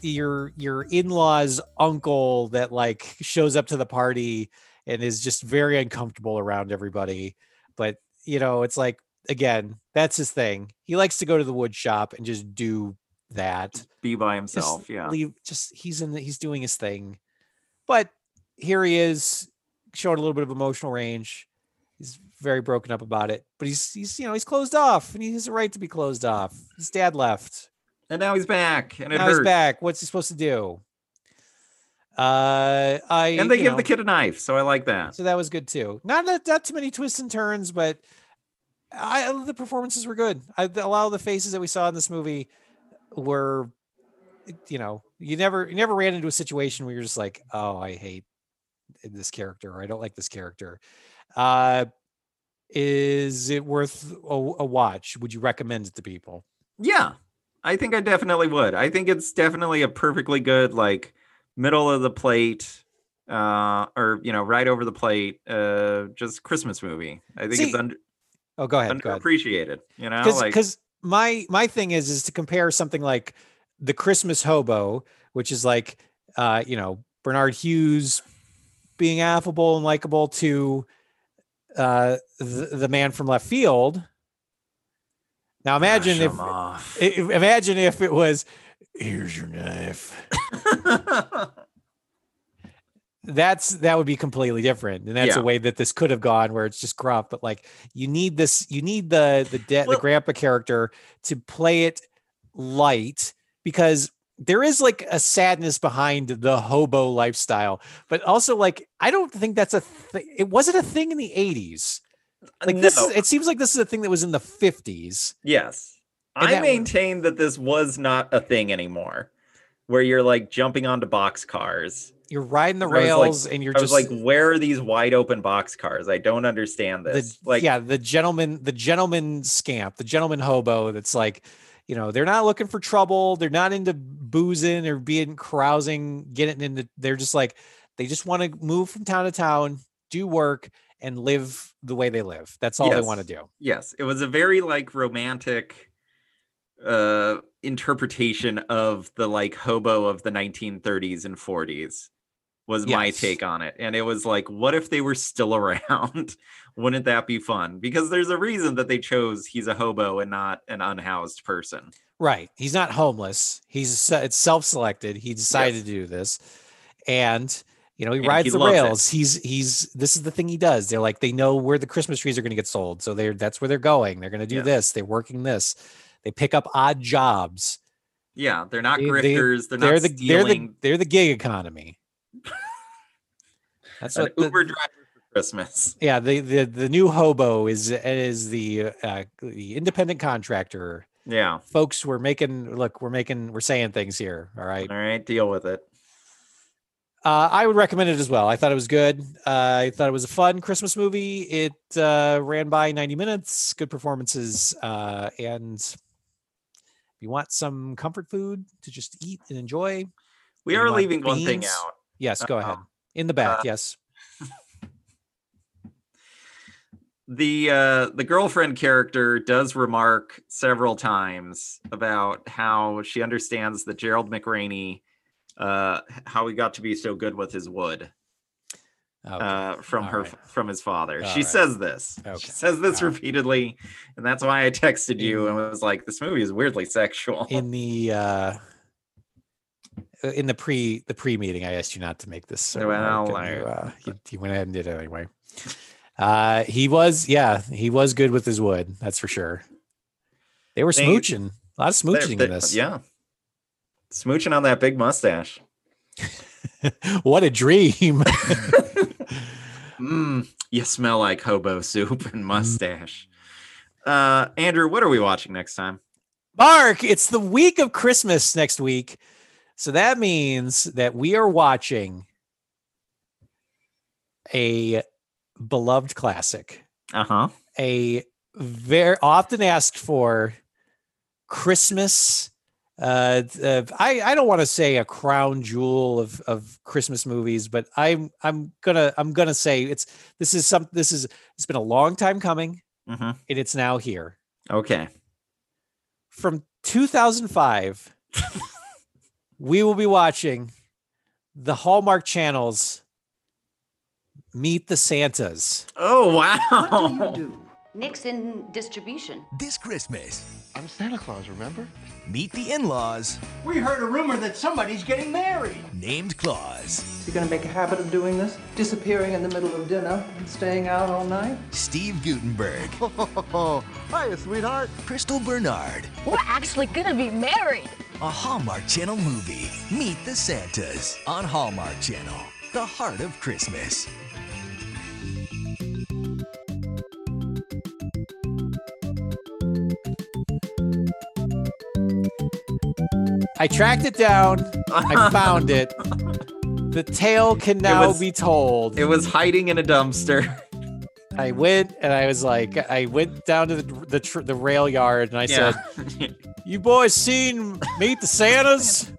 your your in-laws uncle that like shows up to the party and is just very uncomfortable around everybody. But you know, it's like again, that's his thing. He likes to go to the wood shop and just do that. be by Just himself. Yeah. leave just he's in the, he's doing his thing. But here he is showing a little bit of emotional range. He's very broken up about it, but he's he's you know he's closed off, and he has a right to be closed off. His dad left. And now he's back, and now hurts. he's back. What's he supposed to do? Uh, I And they give know, the kid a knife, so I like that. so that was good too. Not that not too many twists and turns, but I the performances were good. I, a lot of the faces that we saw in this movie were, you know, you never you never ran into a situation where you're just like, oh, I hate this character or I don't like this character. Uh, is it worth a, a watch? Would you recommend it to people? Yeah, I think I definitely would. I think it's definitely a perfectly good like middle of the plate, uh, or you know, right over the plate, uh, just Christmas movie. I think See, it's under Oh, go ahead. Underappreciated. You know, because like my my thing is is to compare something like the Christmas Hobo, which is like uh you know Bernard Hughes being affable and likable to uh the, the man from left field. Now imagine if, Brush 'em off. i- if- imagine if it was here's your knife. That's that would be completely different, and that's Yeah. a way that this could have gone, where it's just gruff. But like, you need this, you need the the de- Well- the grandpa character to play it light because there is like a sadness behind the hobo lifestyle, but also like I don't think that's a thing. It wasn't a thing in the eighties. Like this, is, it seems like this is a thing that was in the fifties. Yes. And I that maintain that this was not a thing anymore. Where you're like jumping onto box cars. You're riding the was like- rails, and you're I was just like, where are these wide open box cars? I don't understand the this. like yeah the gentleman the gentleman scamp the gentleman hobo that's like you know they're not looking for trouble they're not into boozing or being carousing getting into they're just like they just want to move from town to town do work and live the way they live that's all they want to do yes, it was a very like romantic uh interpretation of the like hobo of the 1930s and 40s was my take on it and it was like what if they were still around wouldn't that be fun because there's a reason that they chose he's a hobo and not an unhoused person right he's not homeless he's it's self-selected he decided Yes. to do this and you know he And rides he the loves it. rails he's he's this is the thing he does they're like they know where the christmas trees are going to get sold so they're that's where they're going they're going to do Yes. this they're working this they pick up odd jobs Yeah, they're not They- grifters. They, are they're not the they're the they're the gig economy. That's an what the, Uber driver for Christmas. yeah the, the the new hobo is is the uh, the independent contractor. Yeah. Folks, we're making look, we're making we're saying things here. All right. All right, deal with it. Uh, I would recommend it as well. I thought it was good. Uh, I thought it was a fun Christmas movie. It uh, ran by 90 minutes, good performances, uh, and if you want some comfort food to just eat and enjoy, We are leaving one thing out. yes, go ahead. Uh-oh. In the back, Uh, yes. the uh the girlfriend character does remark several times about how she understands that Gerald McRaney uh how he got to be so good with his wood Okay. uh from All her right. from his father. All she right. says this. Okay. She says this All right. repeatedly and that's why I texted you In- and was like this movie is weirdly sexual. in the uh uh, in the pre the pre meeting i asked you not to make this uh, Well, and you, uh, you, you went ahead and did it anyway uh he was yeah he was good with his wood that's for sure they were They- smooching a lot of smooching in they're- this Yeah. Smooching on that big mustache. what a dream Mm, you smell like hobo soup and mustache. Uh, Andrew, what are we watching next time? mark it's the week of christmas next week so that means that we are watching a beloved classic Uh huh. a very often asked for Christmas. Uh, uh, I I don't want to say a crown jewel of of Christmas movies, but I'm I'm gonna I'm gonna say it's this is some this is it's been a long time coming hmm and it's now here Okay. from 2005. we will be watching the Hallmark Channel's Meet the Santas. Oh What do you wow. Do? Nixon distribution. This Christmas, I'm Santa Claus, remember? meet the in laws We heard a rumor that somebody's getting married. named Claus. You gonna make a habit of doing this? Disappearing in the middle of dinner and staying out all night? Steve Guttenberg, Oh, hiya, sweetheart. Crystal Bernard, We're actually gonna be married. a Hallmark Channel movie. Meet the Santas on Hallmark Channel, the heart of Christmas. I tracked it down. I found it. The tale can now was- be told. It was hiding in a dumpster. I went and I was like, I went down to the the, tr- the rail yard and I Yeah. said, "You boys seen Meet the Santas?"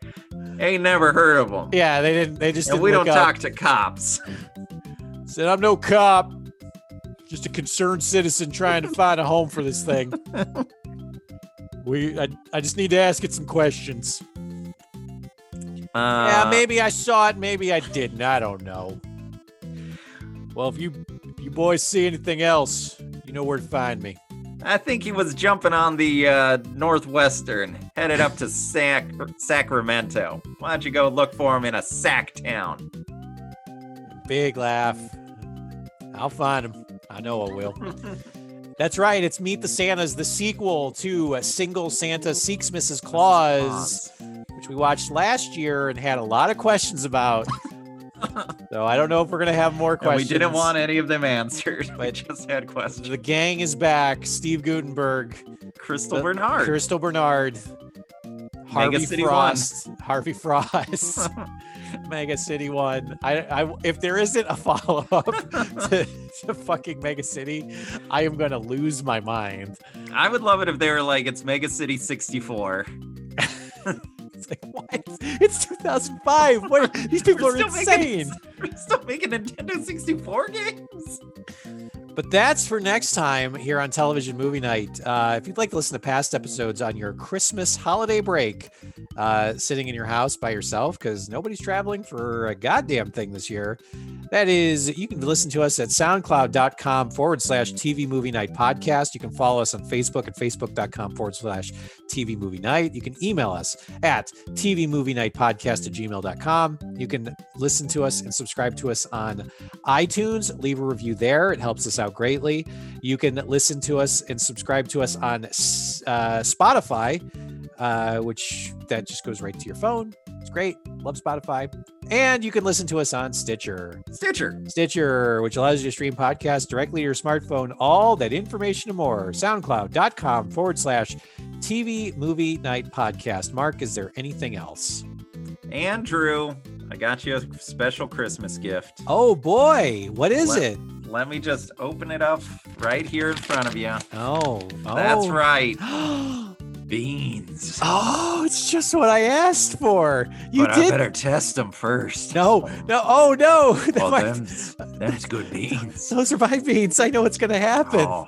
Ain't never heard of them. Yeah, they didn't. They just didn't we don't up. talk to cops. Said, "I'm no cop, just a concerned citizen trying to find a home for this thing." we, I, I just need to ask it some questions. Uh, yeah, maybe I saw it, maybe I didn't. I don't know. Well, if you you boys see anything else, you know where to find me. I think he was jumping on the uh, Northwestern, headed up to Sac- Sacramento. Why don't you go look for him in a sack town? Big laugh. I'll find him. I know I will. That's right. It's Meet the Santas, the sequel to uh, Single Santa Seeks Mrs. Claus, which we watched last year and had a lot of questions about. so I don't know if we're gonna have more And we didn't want any of them answered. We just had questions. The gang is back. Steve Guttenberg, Crystal the- Bernard. Crystal Bernard, Harvey City One. Frost, Harvey Frost, Mega City One. I, I, if there isn't a follow up to, to fucking Mega City, I am gonna lose my mind. I would love it if they were like, it's Mega City 64. It's like what? It's 2005. What? These people are still making- insane. We're still making Nintendo 64 games? But that's for next time here on Television Movie Night. Uh, if you'd like to listen to past episodes on your Christmas holiday break, uh, sitting in your house by yourself because nobody's traveling for a goddamn thing this year, that is, you can listen to us at soundcloud.com forward slash TV Movie Night podcast. You can follow us on Facebook at facebook.com forward slash TV Movie Night. You can email us at TV Movie Night podcast at gmail.com. You can listen to us and subscribe to us on iTunes. Leave a review there. It helps us out greatly. You can listen to us and subscribe to us on uh, Spotify. uh, which that just goes right to your phone. It's great. Love Spotify. And you can listen to us on Stitcher. Stitcher. Stitcher, which allows you to stream podcasts directly to your smartphone. All that information and more. SoundCloud.com forward slash TV Movie Night Podcast. Mark, is there anything else? Andrew, I got you a special Christmas gift. Oh boy, what is Let- it? Let me just open it up right here in front of you. Oh, That's oh. right. Beans. Oh, it's just what I asked for. You but did. I better test them first. No, no, oh no. That Well, might- them's, them's good beans. Those are my beans. I know what's going to happen. Oh,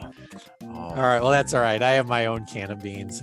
oh, All right. Well, that's all right. I have my own can of beans.